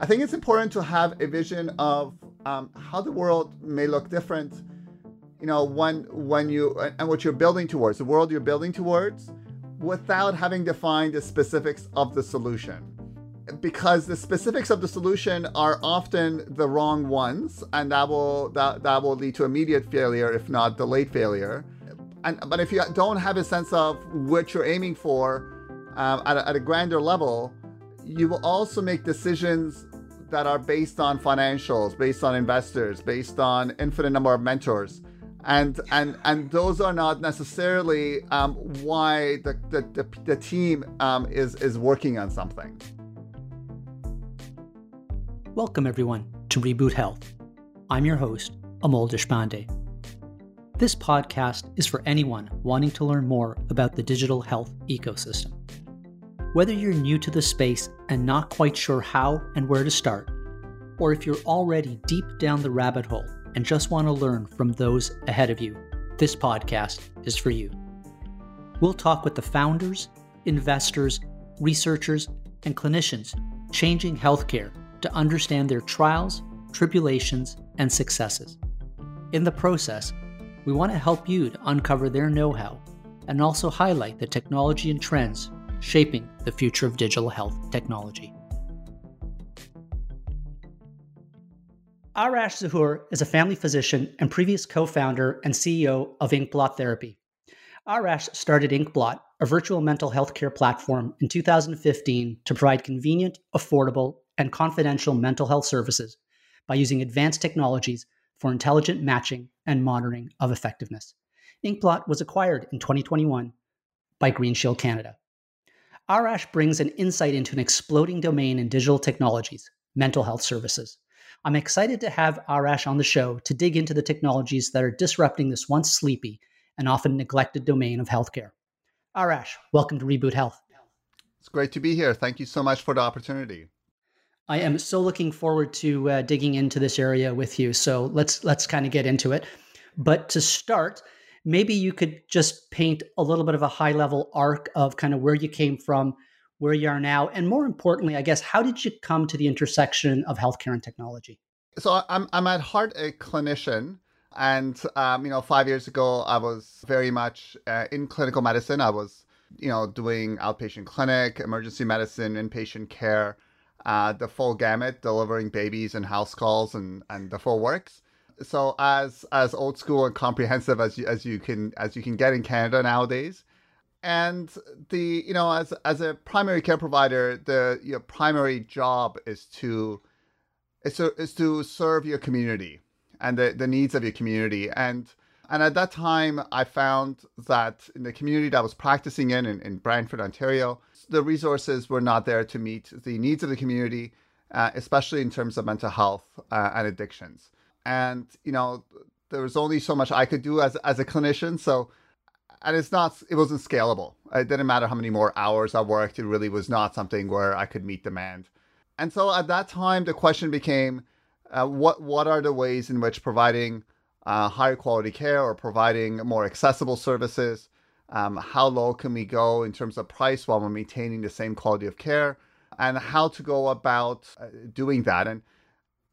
I think it's important to have a vision of um, how the world may look different. You know, when when you and what you're building towards, the world you're building towards, without having defined the specifics of the solution. Because the specifics of the solution are often the wrong ones, and that will that, that will lead to immediate failure, if not delayed failure. And but if you don't have a sense of what you're aiming for um, at, a, at a grander level, you will also make decisions that are based on financials, based on investors, based on infinite number of mentors. And and and those are not necessarily um, why the, the, the, the team um, is is working on something. Welcome everyone to Reboot Health. I'm your host, Amol Deshpande. This podcast is for anyone wanting to learn more about the digital health ecosystem. Whether you're new to the space and not quite sure how and where to start, or if you're already deep down the rabbit hole and just want to learn from those ahead of you, this podcast is for you. We'll talk with the founders, investors, researchers, and clinicians changing healthcare to understand their trials, tribulations, and successes. In the process, we want to help you to uncover their know how and also highlight the technology and trends shaping the future of digital health technology. Arash Zohoor is a family physician and previous co founder and CEO of Inkblot Therapy. Arash started Inkblot, a virtual mental health care platform, in 2015 to provide convenient, affordable, and confidential mental health services by using advanced technologies for intelligent matching and monitoring of effectiveness. Inkblot was acquired in 2021 by GreenShield Canada. Arash brings an insight into an exploding domain in digital technologies, mental health services. I'm excited to have Arash on the show to dig into the technologies that are disrupting this once sleepy and often neglected domain of healthcare. Arash, welcome to Reboot Health. It's great to be here. Thank you so much for the opportunity. I am so looking forward to uh, digging into this area with you. So let's let's kind of get into it. But to start, maybe you could just paint a little bit of a high level arc of kind of where you came from, where you are now, and more importantly, I guess, how did you come to the intersection of healthcare and technology? So I'm I'm at heart a clinician, and um, you know, five years ago I was very much uh, in clinical medicine. I was you know doing outpatient clinic, emergency medicine, inpatient care, uh, the full gamut, delivering babies and house calls and and the full works. So as as old school and comprehensive as you as you can as you can get in Canada nowadays. And the you know as as a primary care provider the your primary job is to is to is to serve your community and the, the needs of your community. And and at that time i found that in the community that I was practicing in, in in brantford ontario the resources were not there to meet the needs of the community uh, especially in terms of mental health uh, and addictions and you know there was only so much i could do as as a clinician. So and it's not it wasn't scalable. It didn't matter how many more hours i worked. It really was not something where i could meet demand. And so at that time the question became uh, what what are the ways in which providing uh, higher quality care or providing more accessible services um, how low can we go in terms of price while we're maintaining the same quality of care? And how to go about uh, doing that? And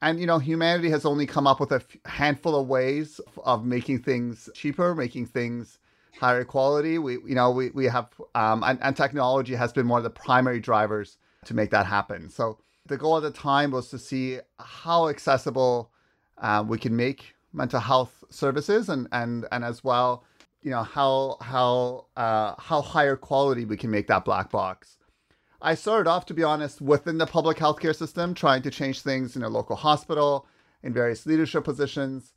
and you know humanity has only come up with a handful of ways of making things cheaper making things higher quality. We you know we we have um, and, and technology has been one of the primary drivers to make that happen. So the goal at the time was to see how accessible uh, we can make mental health services and and and as well you know how how uh, how higher quality we can make that black box. I started off, to be honest, within the public healthcare system, trying to change things in a local hospital, in various leadership positions,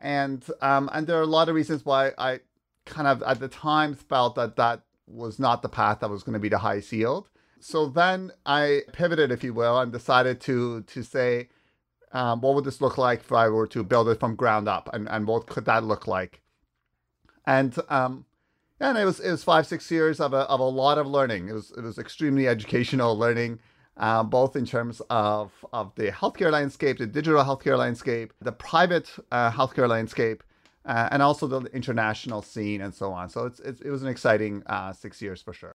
and um, and there are a lot of reasons why I kind of at the time felt that that was not the path that was going to be the highest yield. So then I pivoted, if you will, and decided to to say, um, what would this look like if I were to build it from ground up, and, and what could that look like? And um, and it was it was five six years of a of a lot of learning. It was it was extremely educational learning, uh, both in terms of of the healthcare landscape, the digital healthcare landscape, the private uh, healthcare landscape, uh, and also the international scene and so on. So it's, it's it was an exciting uh, six years for sure.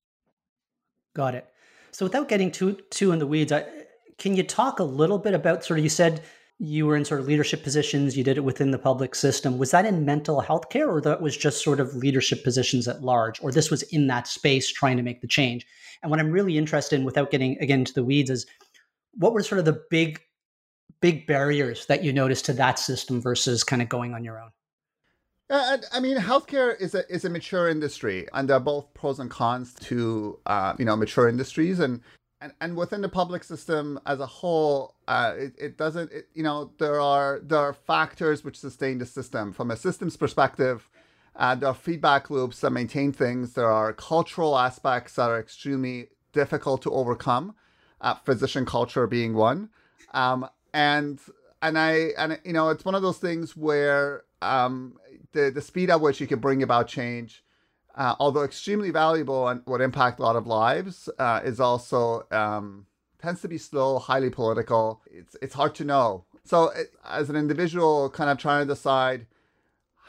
Got it. So without getting too too in the weeds, I, Can you talk a little bit about sort of you said you were in sort of leadership positions, you did it within the public system. Was that in mental health care or that was just sort of leadership positions at large? Or this was in that space trying to make the change? And what I'm really interested in, without getting again into the weeds, is what were sort of the big, big barriers that you noticed to that system versus kind of going on your own? Uh, I mean, healthcare is a is a mature industry, and there are both pros and cons to uh, you know mature industries. And and, and within the public system as a whole, uh, it, it doesn't, it, you know, there are there are factors which sustain the system. From a systems perspective, uh, there are feedback loops that maintain things. There are cultural aspects that are extremely difficult to overcome, uh, physician culture being one. Um, and and I and you know, it's one of those things where um, the the speed at which you can bring about change uh, although extremely valuable and would impact a lot of lives, uh, is also um, tends to be slow, highly political. It's it's hard to know. So it, as an individual, kind of trying to decide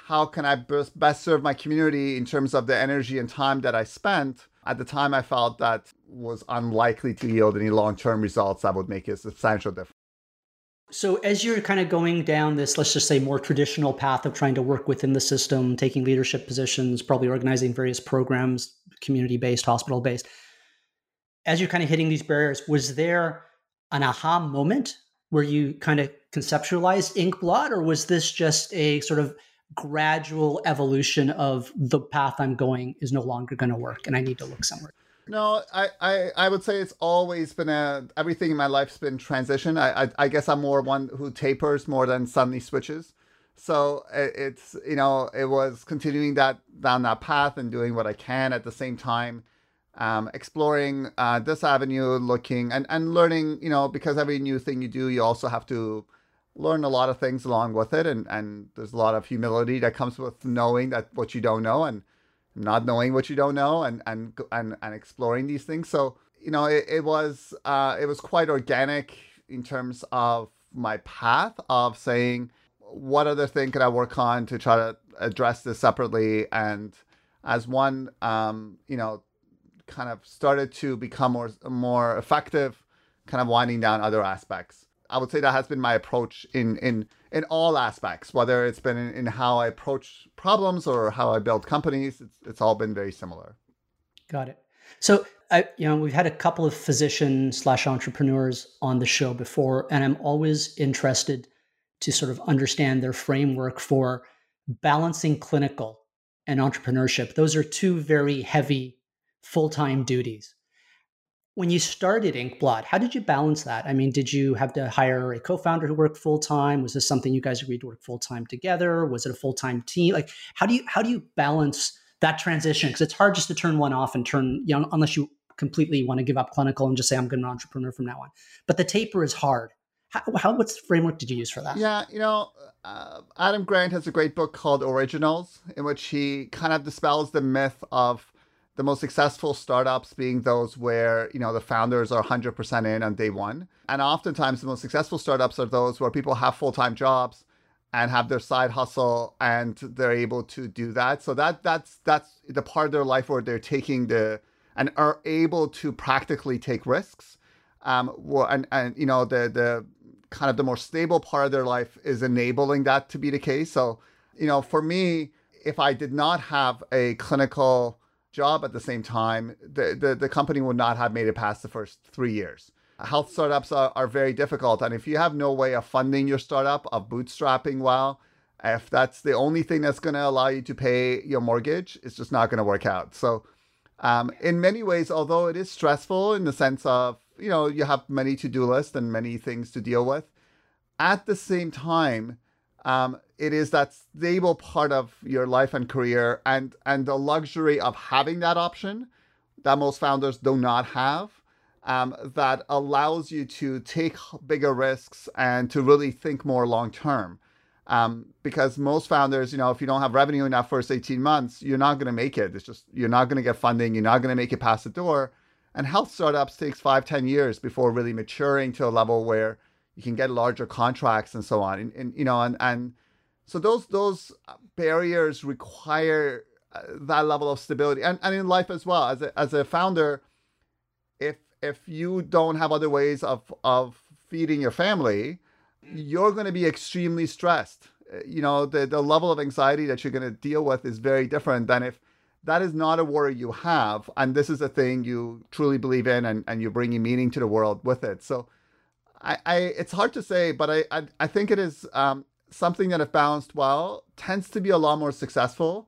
how can I best, serve my community in terms of the energy and time that I spent. At the time, I felt that was unlikely to yield any long term results that would make a substantial difference. So, as you're kind of going down this, let's just say, more traditional path of trying to work within the system, taking leadership positions, probably organizing various programs, community based, hospital based, as you're kind of hitting these barriers, was there an aha moment where you kind of conceptualized Inkblot, or was this just a sort of gradual evolution of the path I'm going is no longer going to work and I need to look somewhere? No, I, I, I would say it's always been a everything in my life's been transition. I, I, I guess I'm more one who tapers more than suddenly switches. So it, it's you know it was continuing that down that path and doing what I can at the same time, um, exploring uh, this avenue, looking and and learning. You know because every new thing you do, you also have to learn a lot of things along with it, and and there's a lot of humility that comes with knowing that what you don't know and not knowing what you don't know and and and, and exploring these things. So you know it, it was uh it was quite organic in terms of my path of saying what other thing could i work on to try to address this separately? And as one um you know kind of started to become more more effective kind of winding down other aspects. I would say that has been my approach in in in all aspects, whether it's been in, in how I approach problems or how I build companies. It's, it's all been very similar. Got it. So, I, you know, we've had a couple of physicians slash entrepreneurs on the show before, and I'm always interested to sort of understand their framework for balancing clinical and entrepreneurship. Those are two very heavy full time duties when you started Inkblot, how did you balance that? I mean, did you have to hire a co-founder who worked full time? Was this something you guys agreed to work full time together? Was it a full time team? Like, how do you how do you balance that transition? Because it's hard just to turn one off and turn, you know, unless you completely want to give up clinical and just say I'm going to be an entrepreneur from now on. But the taper is hard. How, how what's the framework did you use for that? Yeah, you know, uh, Adam Grant has a great book called Originals, in which he kind of dispels the myth of the most successful startups being those where you know the founders are 100% in on day one. And oftentimes the most successful startups are those where people have full-time jobs and have their side hustle and they're able to do that. So that that's that's the part of their life where they're taking the and are able to practically take risks. Um and and you know the the kind of the more stable part of their life is enabling that to be the case. So you know for me if i did not have a clinical job at the same time, the, the, the company would not have made it past the first three years. Health startups are, are very difficult. And if you have no way of funding your startup, of bootstrapping well, if that's the only thing that's going to allow you to pay your mortgage, it's just not going to work out. So, um, in many ways, although it is stressful in the sense of, you know, you have many to do lists and many things to deal with, at the same time, um, it is that stable part of your life and career and and the luxury of having that option that most founders do not have um, that allows you to take bigger risks and to really think more long term. Um, because most founders you know if you don't have revenue in that first 18 months you're not going to make it. It's just you're not going to get funding you're not going to make it past the door. And health startups takes five ten years before really maturing to a level where you can get larger contracts and so on. And, and you know and and so those those barriers require uh, that level of stability and, and in life as well as a, as a founder if if you don't have other ways of of feeding your family, you're going to be extremely stressed. Uh, you know, the the level of anxiety that you're going to deal with is very different than if that is not a worry you have and this is a thing you truly believe in and, and you're bringing meaning to the world with it so i, I it's hard to say but i i, I think it is um, something that if balanced well tends to be a lot more successful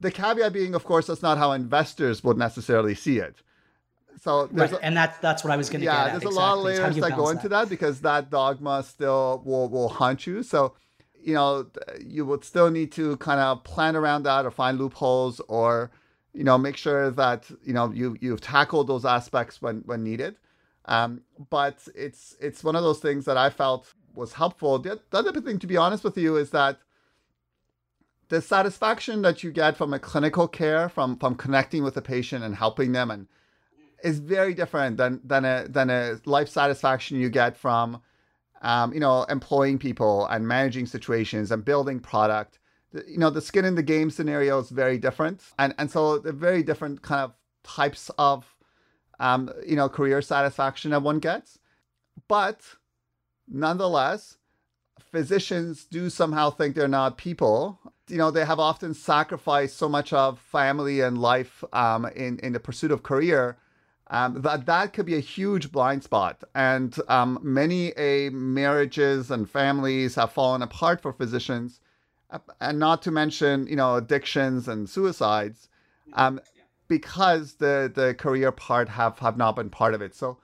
the caveat being of course that's not how investors would necessarily see it so right. a, and that's that's what I was going to yeah, get. Yeah, there's a lot of layers that go into that? that because that dogma still will will haunt you. So you know, you would still need to kind of plan around that or find loopholes or, you know, make sure that, you know, you, you've tackled those aspects when, when needed. Um, but it's, it's one of those things that I felt was helpful. The, the other thing, to be honest with you, is that the satisfaction that you get from a clinical care, from, from connecting with a patient and helping them and is very different than, than a, than a life satisfaction you get from, um, you know, employing people and managing situations and building product. You know, the skin in the game scenario is very different, and and so they're very different kind of types of, um, you know, career satisfaction that one gets. But nonetheless, physicians do somehow think they're not people. You know, they have often sacrificed so much of family and life um, in in the pursuit of career um, that that could be a huge blind spot, and um, many a marriages and families have fallen apart for physicians, and not to mention you know addictions and suicides, um, because the the career part have have not been part of it. So,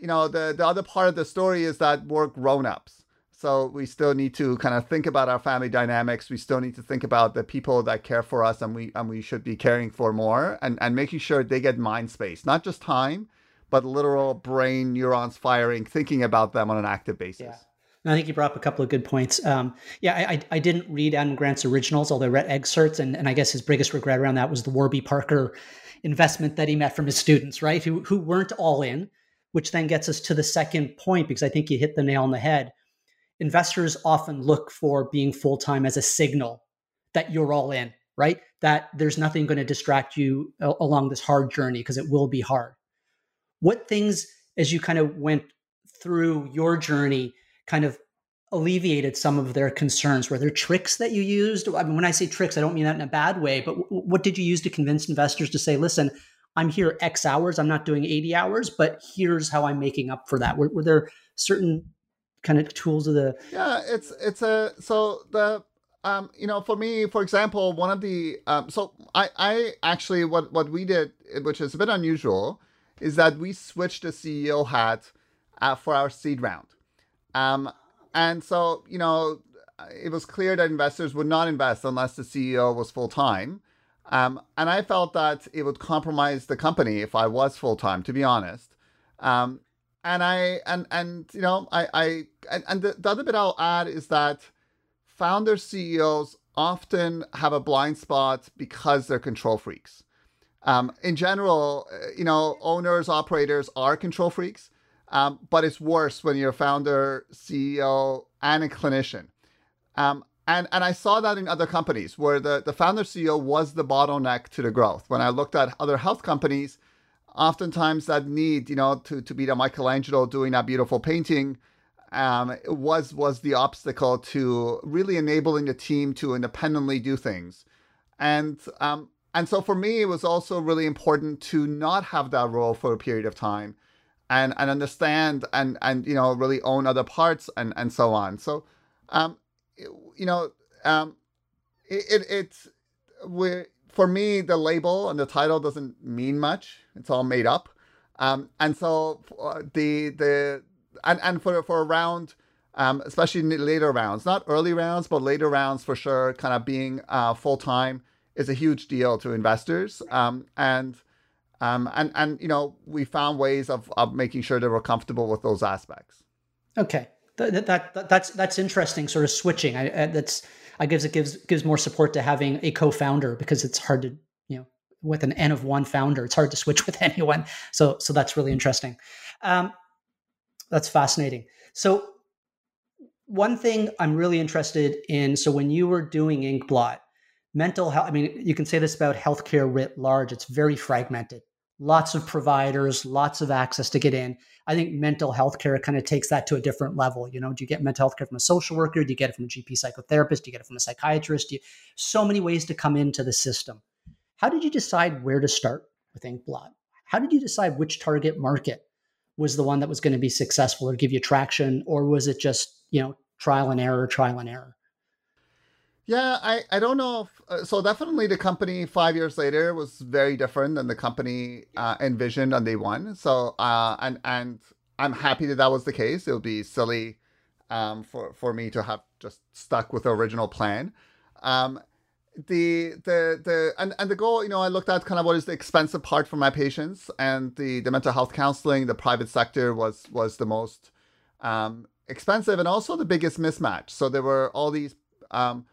you know the the other part of the story is that we're grown ups so we still need to kind of think about our family dynamics. We still need to think about the people that care for us and we and we should be caring for more and, and making sure they get mind space, not just time, but literal brain neurons firing, thinking about them on an active basis. Yeah. I think you brought up a couple of good points. Um, yeah, I, I didn't read Adam Grant's originals, although I read excerpts, and, and I guess his biggest regret around that was the Warby Parker investment that he met from his students, right? Who who weren't all in, which then gets us to the second point because I think you hit the nail on the head investors often look for being full time as a signal that you're all in, right? That there's nothing going to distract you along this hard journey because it will be hard. What things, as you kind of went through your journey, kind of alleviated some of their concerns? Were there tricks that you used? I mean, when I say tricks, I don't mean that in a bad way, but what did you use to convince investors to say, listen, I'm here X hours, I'm not doing 80 hours, but here's how I'm making up for that? Were, were there certain kind of tools of the yeah it's it's a so the um you know for me for example one of the um so i i actually what what we did which is a bit unusual is that we switched the ceo hat uh, for our seed round um and so you know it was clear that investors would not invest unless the ceo was full-time um, and I felt that it would compromise the company if I was full time, to be honest. Um, and I and and you know I I and, and the, the other bit I'll add is that founder CEOs often have a blind spot because they're control freaks. Um, in general, uh, you know, owners, operators are control freaks, um, but it's worse when you're a founder, CEO, and a clinician. Um, and, and I saw that in other companies where the, the founder CEO was the bottleneck to the growth. When I looked at other health companies, oftentimes that need, you know, to, to be the Michelangelo doing that beautiful painting um, was was the obstacle to really enabling the team to independently do things. And um, and so for me, it was also really important to not have that role for a period of time and, and understand and, and, you know, really own other parts and, and so on. So, um, you know, um, it, it, it's, we for me, the label and the title doesn't mean much. It's all made up. Um, and so uh, the the and, and for for a round, um, especially in later rounds, not early rounds, but later rounds for sure, kind of being uh, full time is a huge deal to investors. Um, and um, and and you know we found ways of, of making sure that we're comfortable with those aspects. Okay, that, that, that that's that's interesting. Sort of switching. I, I that's I guess it gives gives more support to having a co-founder because it's hard to you know with an n of one founder it's hard to switch with anyone. So so that's really interesting. Um, that's fascinating. So one thing I'm really interested in. So when you were doing Inkblot, mental health. I mean, you can say this about healthcare writ large. It's very fragmented. Lots of providers, lots of access to get in. I think mental health care kind of takes that to a different level. You know, do you get mental health care from a social worker? Do you get it from a GP psychotherapist? Do you get it from a psychiatrist? You, so many ways to come into the system. How did you decide where to start with Inkblot? How did you decide which target market was the one that was going to be successful or give you traction, or was it just you know trial and error, trial and error? Yeah, I, I don't know. If, uh, so definitely the company five years later was very different than the company uh, envisioned on day one. So uh, and and I'm happy that that was the case. It would be silly um, for for me to have just stuck with the original plan. Um, the the the and, and the goal, you know, I looked at kind of what is the expensive part for my patients, and the the mental health counseling, the private sector was was the most um, expensive and also the biggest mismatch. So there were all these um,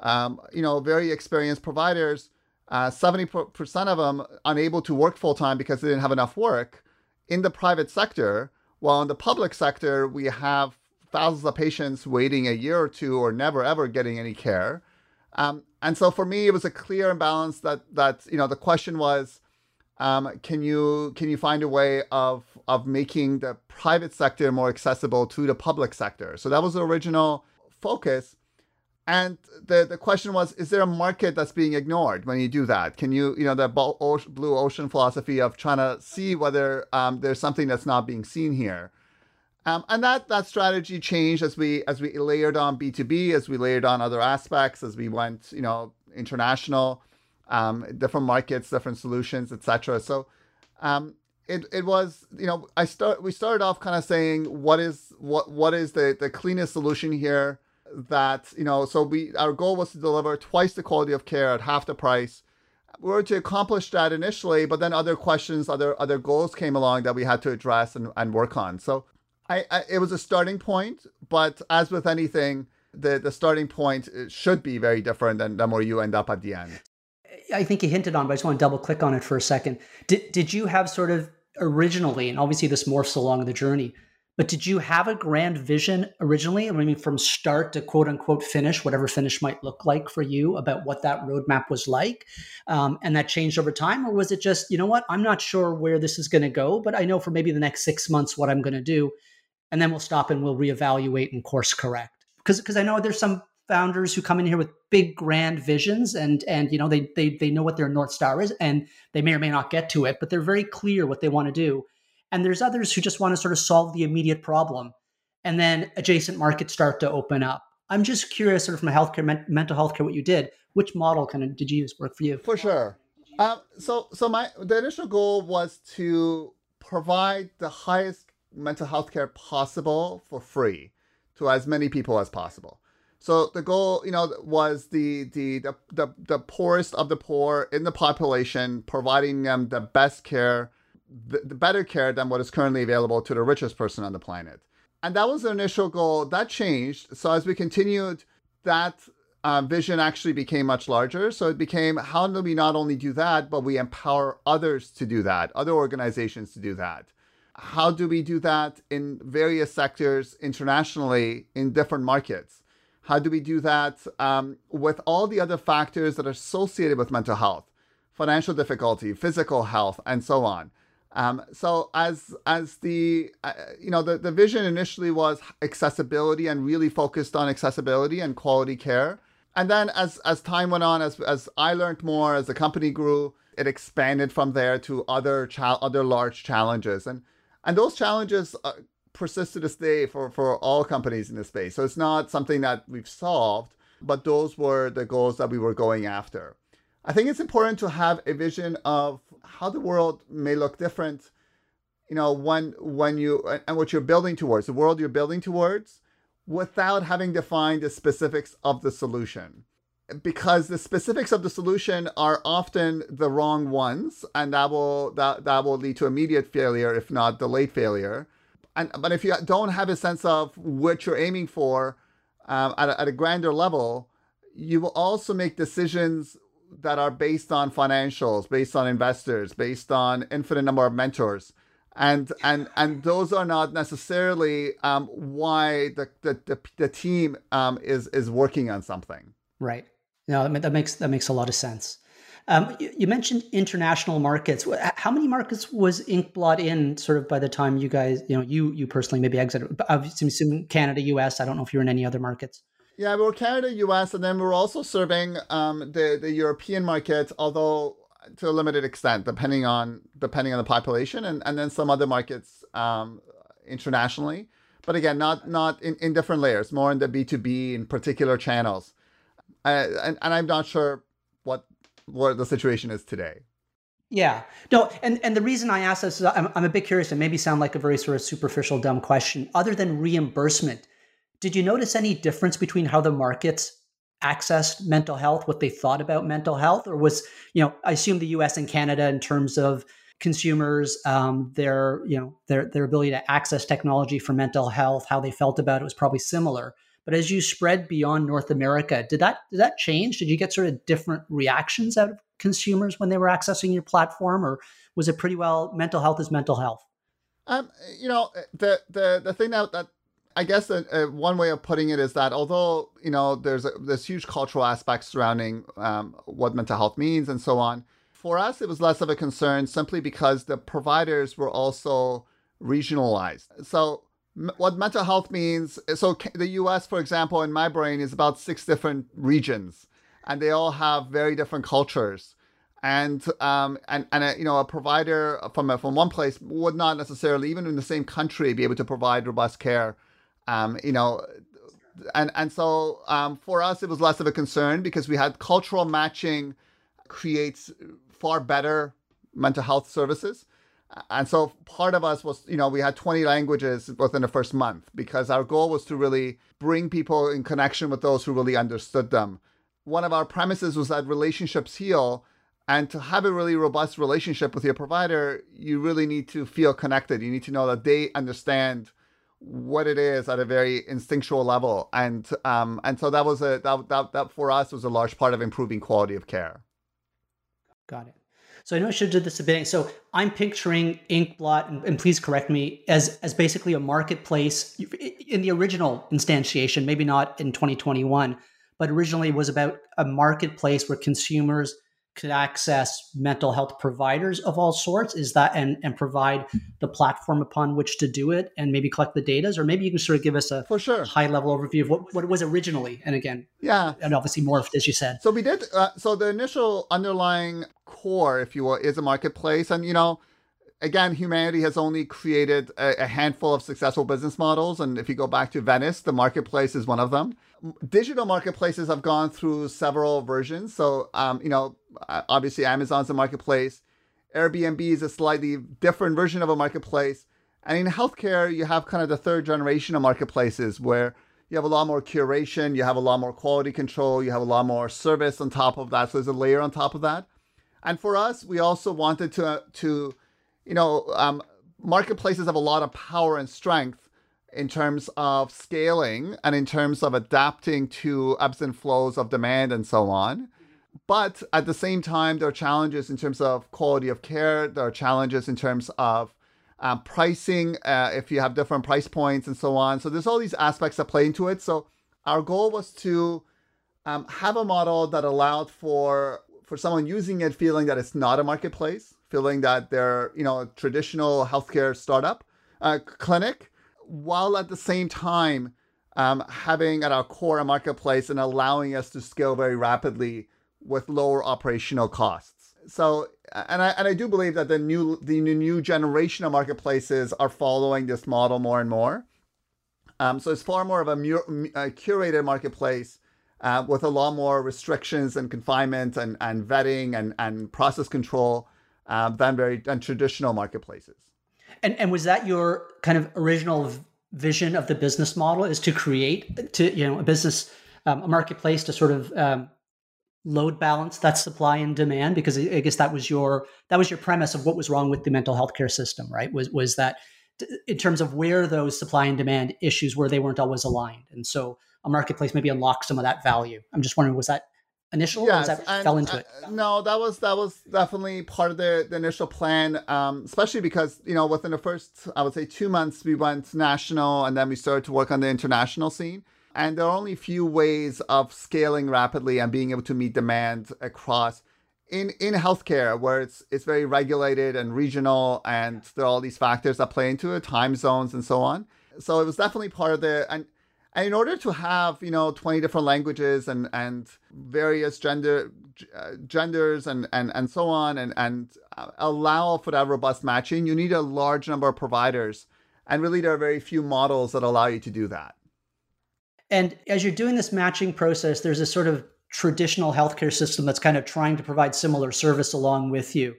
um, you know, very experienced providers, uh, 70% of them unable to work full time because they didn't have enough work in the private sector. While in the public sector, we have thousands of patients waiting a year or two or never ever getting any care. Um, and so for me, it was a clear imbalance that that you know the question was, um, can you can you find a way of of making the private sector more accessible to the public sector? So that was the original focus. And the, the question was, is there a market that's being ignored when you do that? Can you, you know, the blue ocean philosophy of trying to see whether um, there's something that's not being seen here. Um, and that that strategy changed as we as we layered on B2B, as we layered on other aspects, as we went, you know, international, um, different markets, different solutions, etc. So um, it, it was you know I start we started off kind of saying what is what what is the the cleanest solution here that you know so we our goal was to deliver twice the quality of care at half the price. We were to accomplish that initially but then other questions other other goals came along that we had to address and, and work on. So I, I it was a starting point but as with anything the the starting point uh, should be very different than, than where you end up at the end. I think you hinted on but i just want to double click on it for a second. Did, did you have sort of originally and obviously this morphs along the journey but did you have a grand vision originally? I mean, from start to quote unquote finish, whatever finish might look like for you, about what that roadmap was like, um, and that changed over time, or was it just, you know what, I'm not sure where this is going to go, but I know for maybe the next six months what I'm going to do, and then we'll stop and we'll reevaluate and course correct. Because because I know there's some founders who come in here with big grand visions and and you know they they they know what their north star is and they may or may not get to it, but they're very clear what they want to do and there's others who just want to sort of solve the immediate problem. And then adjacent markets start to open up. I'm just curious, sort of from a healthcare, men- mental health care, what you did. Which model kind of did you use work for you? For sure. Um, so, so my the initial goal was to provide the highest mental health care possible for free to as many people as possible. So the goal, you know, was the the the the, the poorest of the poor in the population, providing them the best care the, the better care than what is currently available to the richest person on the planet. And that was the initial goal. That changed. So as we continued, that uh, vision actually became much larger. So it became how do we not only do that, but we empower others to do that, other organizations to do that. How do we do that in various sectors internationally in different markets? How do we do that um, with all the other factors that are associated with mental health, financial difficulty, physical health, and so on? Um, so as as the uh, you know the, the vision initially was accessibility and really focused on accessibility and quality care. And then as as time went on, as as I learned more, as the company grew, it expanded from there to other cha- other large challenges. And and those challenges uh, persist to this day for for all companies in this space. So it's not something that we've solved, but those were the goals that we were going after. I think it's important to have a vision of how the world may look different, you know, when when you and what you're building towards, the world you're building towards, without having defined the specifics of the solution. Because the specifics of the solution are often the wrong ones, and that will that, that will lead to immediate failure, if not delayed failure. And but if you don't have a sense of what you're aiming for um, at, a, at a grander level, you will also make decisions that are based on financials, based on investors, based on infinite number of mentors. And and and those are not necessarily um, why the, the, the, the team um, is is working on something. Right. No, that makes that makes a lot of sense. Um, you, you, mentioned international markets. How many markets was Inkblot in sort of by the time you guys, you know, you you personally maybe exited? I'm assuming Canada, US. I don't know if you're in any other markets. Yeah, we were Canada, US, and then we are also serving um, the the European market, although to a limited extent, depending on depending on the population, and, and then some other markets um, internationally. But again, not not in, in different layers, more in the B two B in particular channels. Uh, and, and I'm not sure what what the situation is today. Yeah, no, and and the reason I ask this is I'm, I'm a bit curious, and maybe sound like a very sort of superficial, dumb question. Other than reimbursement, did you notice any difference between how the markets accessed mental health, what they thought about mental health, or was you know I assume the U.S. and Canada in terms of consumers, um, their you know their their ability to access technology for mental health, how they felt about it was probably similar. But as you spread beyond North America, did that did that change? Did you get sort of different reactions out of consumers when they were accessing your platform, or was it pretty well mental health is mental health? Um, you know, the the the thing that that I guess uh, uh, one way of putting it is that although you know there's a, there's huge cultural aspects surrounding um, what mental health means and so on, for us it was less of a concern simply because the providers were also regionalized. So what mental health means. So the U.S., for example, in my brain is about six different regions, and they all have very different cultures. And um and and a, you know a provider from a, from one place would not necessarily even in the same country be able to provide robust care. Um, you know, and and so um, for us it was less of a concern because we had cultural matching creates far better mental health services and so part of us was, you know, we had 20 languages within the first month because our goal was to really bring people in connection with those who really understood them. One of our premises was that relationships heal. And to have a really robust relationship with your provider, you really need to feel connected. You need to know that they understand what it is at a very instinctual level. And um, and so that was a that, that that for us was a large part of improving quality of care. Got it. So I know I should did this a bit. So I'm picturing Inkblot, and, and, please correct me, as as basically a marketplace in the original instantiation, maybe not in 2021, but originally was about a marketplace where consumers could access mental health providers of all sorts is that and and provide the platform upon which to do it and maybe collect the data or maybe you can sort of give us a for sure high level overview of what, what it was originally and again yeah and obviously morphed as you said so we did uh, so the initial underlying core if you will is a marketplace and you know again, humanity has only created a, a, handful of successful business models. And if you go back to Venice, the marketplace is one of them. Digital marketplaces have gone through several versions. So, um, you know, obviously Amazon's a marketplace. Airbnb is a slightly different version of a marketplace. And in healthcare, you have kind of the third generation of marketplaces where you have a lot more curation, you have a lot more quality control, you have a lot more service on top of that. So there's a layer on top of that. And for us, we also wanted to to you know, um, marketplaces have a lot of power and strength in terms of scaling and in terms of adapting to ebbs and flows of demand and so on. But at the same time, there are challenges in terms of quality of care. There are challenges in terms of um, pricing, uh, if you have different price points and so on. So there's all these aspects that play into it. So our goal was to um, have a model that allowed for for someone using it feeling that it's not a marketplace, feeling that they're you know a traditional healthcare startup uh, clinic, while at the same time um, having at our core a marketplace and allowing us to scale very rapidly with lower operational costs. So, and I and I do believe that the new the new generation of marketplaces are following this model more and more. Um, so it's far more of a, mu- a curated marketplace uh, with a lot more restrictions and confinement and, and vetting and, and process control uh, than very than traditional marketplaces. And and was that your kind of original vision of the business model? Is to create to you know a business um, a marketplace to sort of um, load balance that supply and demand because I guess that was your that was your premise of what was wrong with the mental health care system, right? Was was that in terms of where those supply and demand issues were, they weren't always aligned, and so a marketplace maybe unlock some of that value. I'm just wondering, was that initial yes, or was that fell into uh, it? No, that was that was definitely part of the, the initial plan. Um, especially because you know within the first I would say two months we went national and then we started to work on the international scene. And there are only a few ways of scaling rapidly and being able to meet demand across in in healthcare where it's it's very regulated and regional and there are all these factors that play into it time zones and so on. So it was definitely part of the and and in order to have you know 20 different languages and and various gender uh, genders and and and so on and and allow for that robust matching you need a large number of providers. And really there are very few models that allow you to do that and as you're doing this matching process there's a sort of traditional healthcare system that's kind of trying to provide similar service along with you.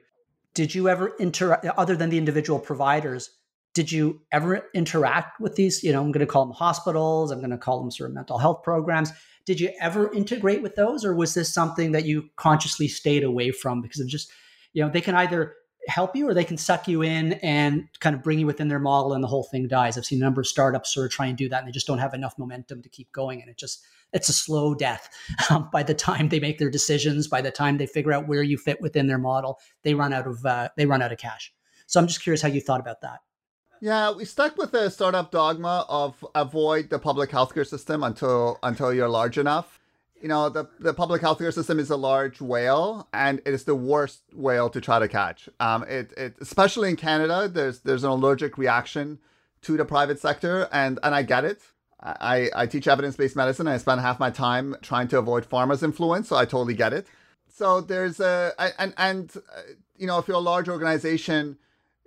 Did you ever interact, other than the individual providers, did you ever interact with these? You know, I'm going to call them hospitals, I'm going to call them sort of mental health programs. Did you ever integrate with those, or was this something that you consciously stayed away from because of just, you know, they can either help you or they can suck you in and kind of bring you within their model and the whole thing dies. I've seen a number of startups sort of try and do that and they just don't have enough momentum to keep going and it just it's a slow death. Um, by the time they make their decisions, by the time they figure out where you fit within their model, they run out of uh, they run out of cash. So I'm just curious how you thought about that. Yeah, we stuck with the startup dogma of avoid the public healthcare system until until you're large enough. You know, the, the public healthcare system is a large whale, and it is the worst whale to try to catch. Um, it, it especially in Canada, there's there's an allergic reaction to the private sector, and and I get it. I, I teach evidence based medicine. I spend half my time trying to avoid pharma's influence, so I totally get it. So there's a and and uh, you know if you're a large organization,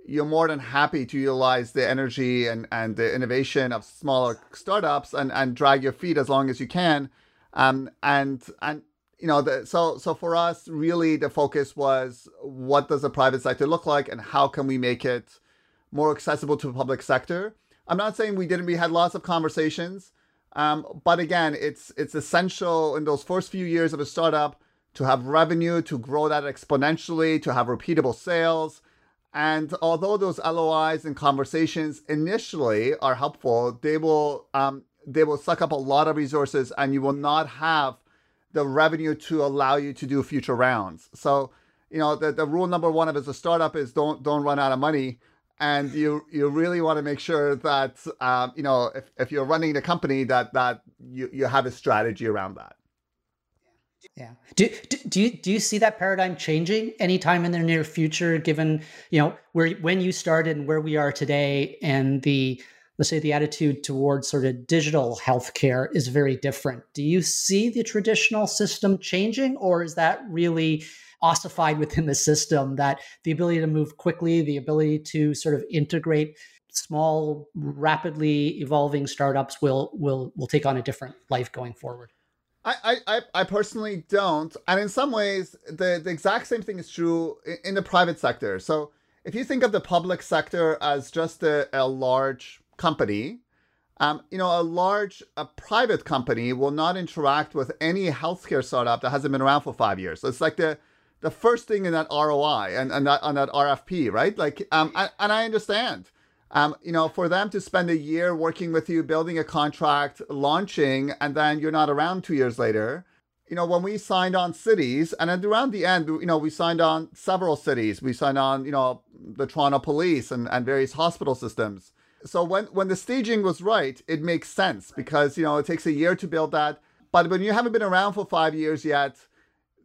you're more than happy to utilize the energy and and the innovation of smaller startups and and drag your feet as long as you can. Um and and you know the so so for us really the focus was what does the private sector look like and how can we make it more accessible to the public sector I'm not saying we didn't. We had lots of conversations, um, but again, it's it's essential in those first few years of a startup to have revenue, to grow that exponentially, to have repeatable sales. And although those LOIs and conversations initially are helpful, they will um, they will suck up a lot of resources, and you will not have the revenue to allow you to do future rounds. So, you know, the, the rule number one of as a startup is don't don't run out of money. And you you really want to make sure that um, you know if, if you're running the company that that you, you have a strategy around that. Yeah. Do, do, do you do you see that paradigm changing anytime in the near future given you know where when you started and where we are today and the let's say the attitude towards sort of digital healthcare is very different do you see the traditional system changing or is that really ossified within the system that the ability to move quickly, the ability to sort of integrate small, rapidly evolving startups will will will take on a different life going forward. I, I, I personally don't. And in some ways, the, the exact same thing is true in, the private sector. So if you think of the public sector as just a, a large company, um, you know, a large a private company will not interact with any healthcare startup that hasn't been around for five years. So it's like the the first thing in that ROI and, and that on that RFP, right? Like, um, and I understand. Um, you know, for them to spend a year working with you, building a contract, launching, and then you're not around two years later. You know, when we signed on cities, and around the end, you know, we signed on several cities. We signed on, you know, the Toronto Police and, and various hospital systems. So when when the staging was right, it makes sense because you know it takes a year to build that. But when you haven't been around for five years yet,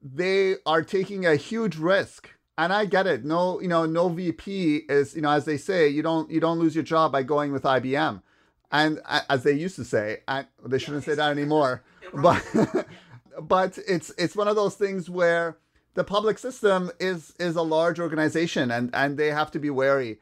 they are taking a huge risk and I get it. No, you know, no VP is, you know, as they say, you don't you don't lose your job by going with IBM, and as they used to say, and they shouldn't say that anymore. But but it's it's one of those things where the public system is is a large organization, and and they have to be wary.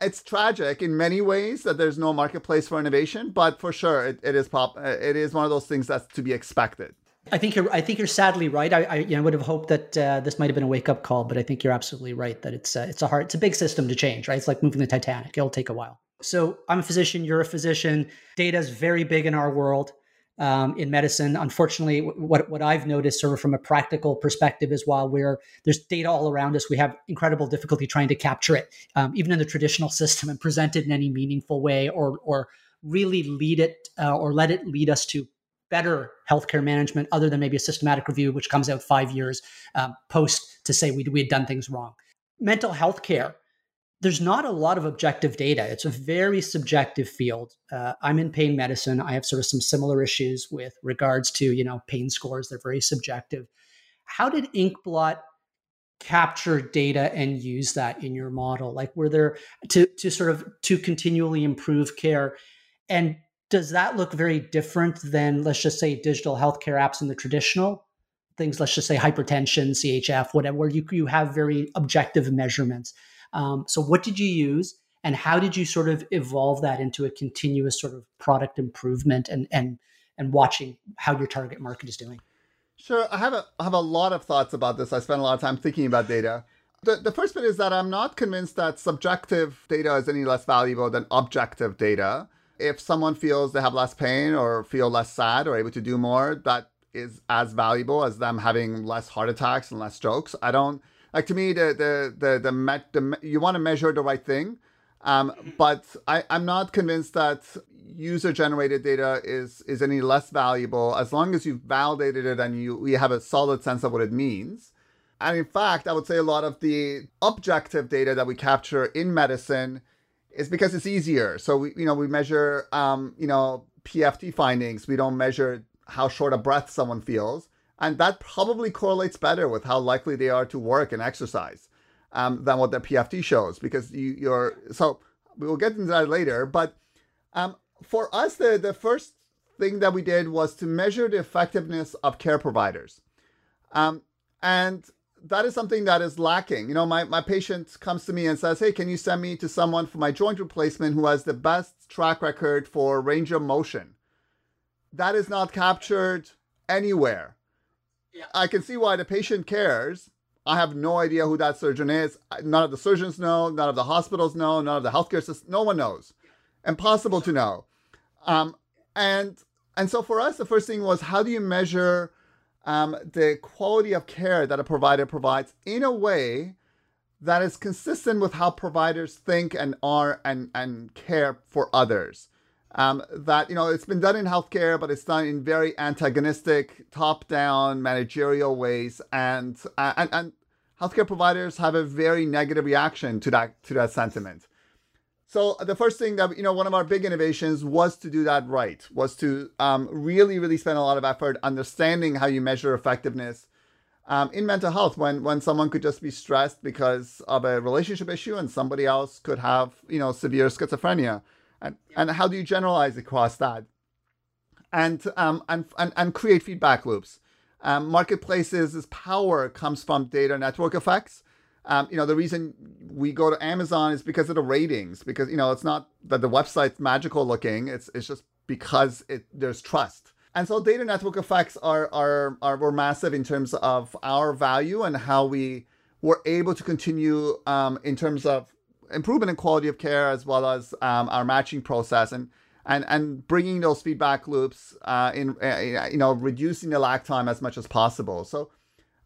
It's tragic in many ways that there's no marketplace for innovation, but for sure, it, it is pop. It is one of those things that's to be expected. I think you're. I think you're sadly right. I, I you know, would have hoped that uh, this might have been a wake up call, but I think you're absolutely right that it's uh, it's a hard, it's a big system to change. Right? It's like moving the Titanic. It'll take a while. So I'm a physician. You're a physician. Data is very big in our world. Um, in medicine, unfortunately, what what I've noticed, sort of from a practical perspective, is while we're there's data all around us, we have incredible difficulty trying to capture it, um, even in the traditional system, and present it in any meaningful way, or or really lead it uh, or let it lead us to better healthcare management other than maybe a systematic review, which comes out five years um, post to say we, we had done things wrong. Mental health care, there's not a lot of objective data. It's a very subjective field. Uh, I'm in pain medicine. I have sort of some similar issues with regards to, you know, pain scores. They're very subjective. How did Inkblot capture data and use that in your model? Like were there to to sort of to continually improve care? And does that look very different than let's just say digital healthcare apps in the traditional things? Let's just say hypertension, CHF, whatever, where you you have very objective measurements. Um, so what did you use? And how did you sort of evolve that into a continuous sort of product improvement and and and watching how your target market is doing? Sure, I have a I have a lot of thoughts about this. I spend a lot of time thinking about data. The, the first bit is that I'm not convinced that subjective data is any less valuable than objective data. If someone feels they have less pain or feel less sad or able to do more, that is as valuable as them having less heart attacks and less strokes. I don't like to me the the the the, met, the you want to measure the right thing, um, but I I'm not convinced that user generated data is is any less valuable as long as you've validated it and you we have a solid sense of what it means. And in fact, I would say a lot of the objective data that we capture in medicine is because it's easier. So we you know we measure um, you know PFT findings. We don't measure how short a breath someone feels, and that probably correlates better with how likely they are to work and exercise um, than what their PFT shows because you, you're so we will get into that later. But um, for us, the, the first thing that we did was to measure the effectiveness of care providers. Um, and that is something that is lacking. You know, my, my patient comes to me and says, Hey, can you send me to someone for my joint replacement who has the best track record for range of motion? That is not captured anywhere. Yeah. I can see why the patient cares. I have no idea who that surgeon is. None of the surgeons know. None of the hospitals know. None of the healthcare system. No one knows. Impossible to know. Um, and and so for us, the first thing was how do you measure um, the quality of care that a provider provides in a way that is consistent with how providers think and are and and care for others. Um, that you know it's been done in healthcare, but it's done in very antagonistic, top-down, managerial ways, and uh, and and healthcare providers have a very negative reaction to that to that sentiment. So the first thing that you know, one of our big innovations was to do that right, was to um, really, really spend a lot of effort understanding how you measure effectiveness um, in mental health. When when someone could just be stressed because of a relationship issue, and somebody else could have you know severe schizophrenia, and and how do you generalize across that, and um and and, and create feedback loops. Um, marketplaces' power comes from data network effects um, you know, the reason we go to Amazon is because of the ratings. Because you know, it's not that the website's magical looking. It's it's just because it there's trust. And so data network effects are are are were massive in terms of our value and how we were able to continue um, in terms of improvement in quality of care as well as um, our matching process and and and bringing those feedback loops uh, in uh, you know reducing the lag time as much as possible. So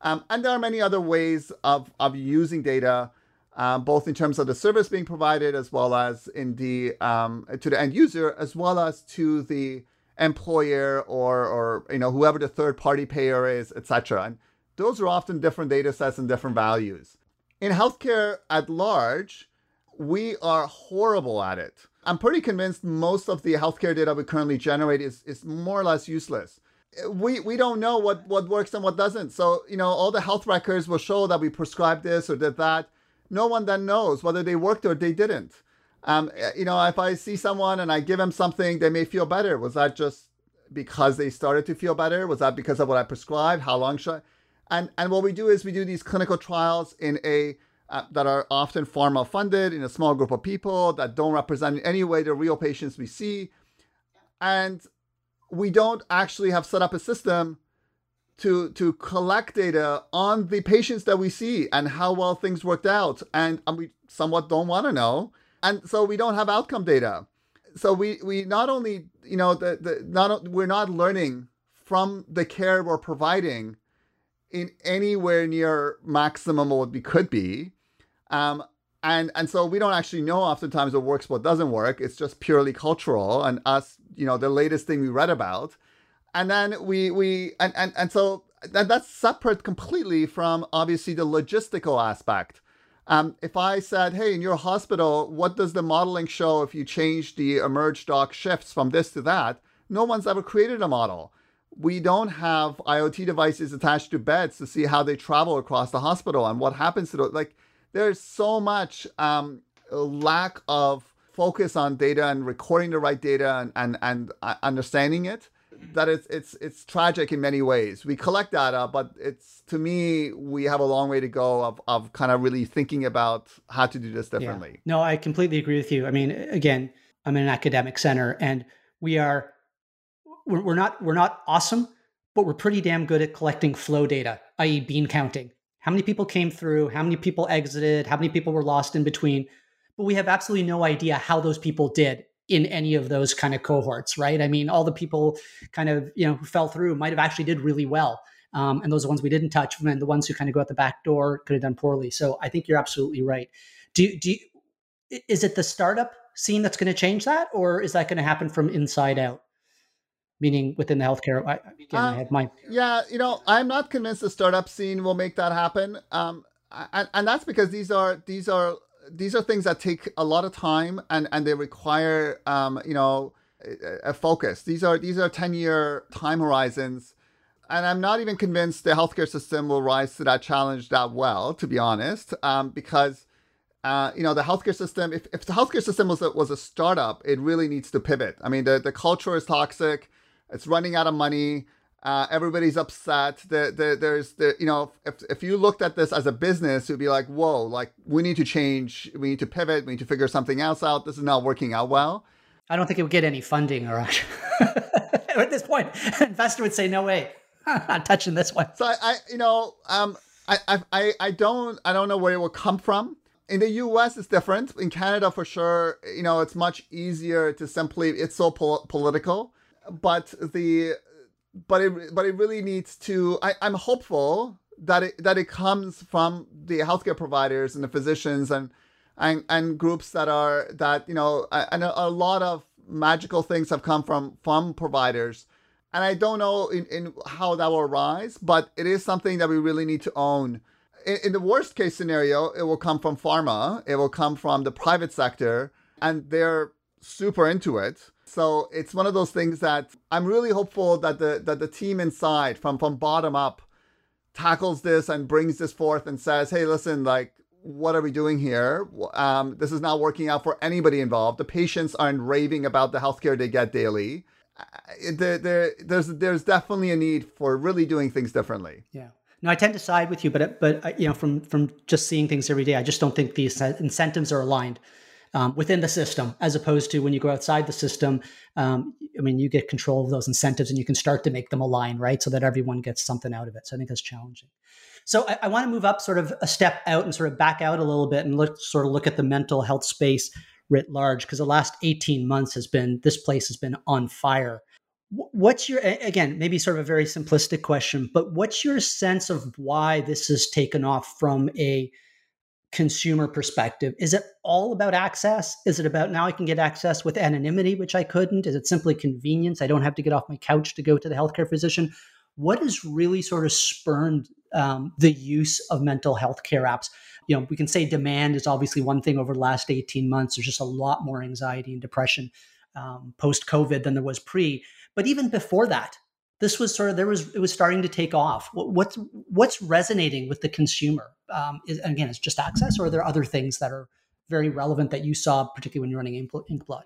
um, and there are many other ways of, of using data, um, both in terms of the service being provided as well as in the um, to the end user, as well as to the employer or or you know whoever the third party payer is, etc. And those are often different data sets and different values. In healthcare at large, we are horrible at it. I'm pretty convinced most of the healthcare data we currently generate is, is more or less useless we we don't know what what works and what doesn't. So you know, all the health records will show that we prescribed this or did that. No one then knows whether they worked or they didn't. Um, eh, you know, if I see someone and I give them something, they may feel better. Was that just because they started to feel better? Was that because of what I prescribed? How long should I? And and what we do is we do these clinical trials in a uh, that are often pharma funded in a small group of people that don't represent in any way the real patients we see. And we don't actually have set up a system to to collect data on the patients that we see and how well things worked out. And, and we somewhat don't want to know. And so we don't have outcome data. So we we not only you know the, the not we're not learning from the care we're providing in anywhere near maximum what we could be. Um, and and so we don't actually know oftentimes what works what doesn't work. It's just purely cultural and us you know the latest thing we read about. And then we we and and, and so that, that's separate completely from obviously the logistical aspect. Um, if i said hey in your hospital what does the modeling show if you change the emerge doc shifts from this to that? No one's ever created a model we don't have IoT devices attached to beds to see how they travel across the hospital and what happens to them. Like, there's so much um, lack of focus on data and recording the right data and, and, and uh, understanding it that it's it's it's tragic in many ways. We collect data, but it's to me we have a long way to go of of kind of really thinking about how to do this differently. Yeah. No, I completely agree with you. I mean, again, I'm in an academic center, and we are we're, we're not we're not awesome, but we're pretty damn good at collecting flow data, i.e., bean counting. How many people came through? How many people exited? How many people were lost in between? But we have absolutely no idea how those people did in any of those kind of cohorts, right? I mean, all the people kind of you know who fell through might have actually did really well, um, and those ones we didn't touch, and the ones who kind of go out the back door could have done poorly. So I think you're absolutely right. Do do you, is it the startup scene that's going to change that, or is that going to happen from inside out? Meaning within the healthcare. I, again, uh, I have my yeah. You know, I'm not convinced the startup scene will make that happen. Um, and, and that's because these are these are these are things that take a lot of time and and they require um, you know a, a focus. These are these are ten year time horizons, and I'm not even convinced the healthcare system will rise to that challenge that well, to be honest, um, because. Uh, you know the healthcare system. If, if the healthcare system was a, was a startup, it really needs to pivot. I mean, the, the culture is toxic. It's running out of money. Uh, everybody's upset. The, the, there's the you know if if you looked at this as a business, you'd be like whoa, like we need to change, we need to pivot, we need to figure something else out. This is not working out well. I don't think it would get any funding, or at this point, an investor would say no way, I'm not touching this one. So I, I you know um I, I I don't I don't know where it will come from. In the U.S., it's different. In Canada, for sure, you know, it's much easier to simply. It's so pol- political, but the but it but it really needs to. I, I'm hopeful that it that it comes from the healthcare providers and the physicians and and and groups that are that you know and a, a lot of magical things have come from from providers and i don't know in, in how that will arise but it is something that we really need to own in, in the worst case scenario it will come from pharma it will come from the private sector and they're super into it so it's one of those things that I'm really hopeful that the that the team inside from from bottom up tackles this and brings this forth and says, "Hey, listen, like what are we doing here? Um, this is not working out for anybody involved. The patients aren't raving about the healthcare they get daily. Uh, there, there, there's there's definitely a need for really doing things differently. Yeah. No, I tend to side with you, but but uh, you know, from from just seeing things every day, I just don't think these incentives are aligned um, within the system, as opposed to when you go outside the system. Um, I mean, you get control of those incentives and you can start to make them align, right? So that everyone gets something out of it. So I think that's challenging. So I, I want to move up sort of a step out and sort of back out a little bit and look sort of look at the mental health space writ large because the last 18 months has been this place has been on fire what's your again maybe sort of a very simplistic question but what's your sense of why this has taken off from a consumer perspective? Is it all about access? Is it about now I can get access with anonymity, which I couldn't? Is it simply convenience? I don't have to get off my couch to go to the healthcare physician. What has really sort of spurned um, the use of mental health care apps? You know, we can say demand is obviously one thing over the last 18 months. There's just a lot more anxiety and depression um, post COVID than there was pre. But even before that, this was sort of there was it was starting to take off. What's what's resonating with the consumer? Um, is, again, it's just access, or are there other things that are very relevant that you saw, particularly when you're running Inkblot?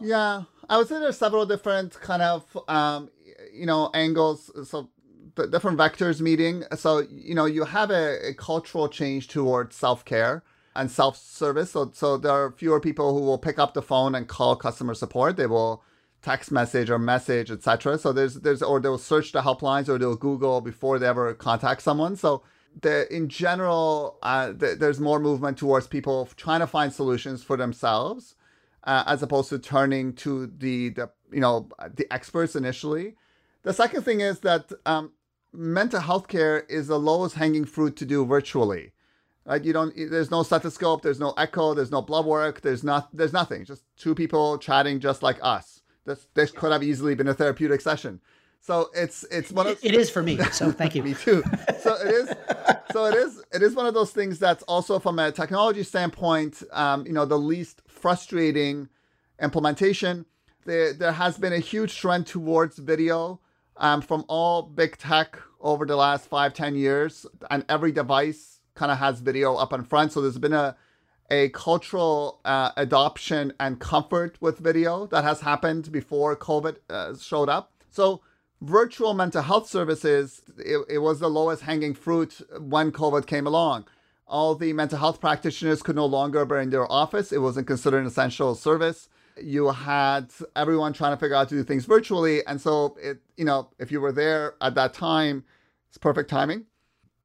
Yeah, I would say there's several different kind of um, you know angles. So the different vectors meeting. So you know you have a, a cultural change towards self care and self service. So so there are fewer people who will pick up the phone and call customer support. They will text message or message, etc. So there's there's or they'll search the helplines or they'll Google before they ever contact someone. So the in general, uh, the, there's more movement towards people trying to find solutions for themselves, uh, as opposed to turning to the the you know the experts initially. The second thing is that um, mental health care is the lowest hanging fruit to do virtually. Right? You don't. There's no stethoscope. There's no echo. There's no blood work. There's not. There's nothing. Just two people chatting, just like us. This this could have easily been a therapeutic session. So it's it's one of it is for me. So thank you. me too. So it is. So it is. It is one of those things that's also from a technology standpoint, um, you know, the least frustrating implementation. There there has been a huge trend towards video. um, from all big tech over the last five, ten years, and every device kind of has video up in front. So there's been a a cultural uh, adoption and comfort with video that has happened before COVID uh, showed up. So virtual mental health services, it, it was the lowest hanging fruit when COVID came along. All the mental health practitioners could no longer be in their office. It wasn't considered an essential service. You had everyone trying to figure out to do things virtually. And so it, you know, if you were there at that time, it's perfect timing.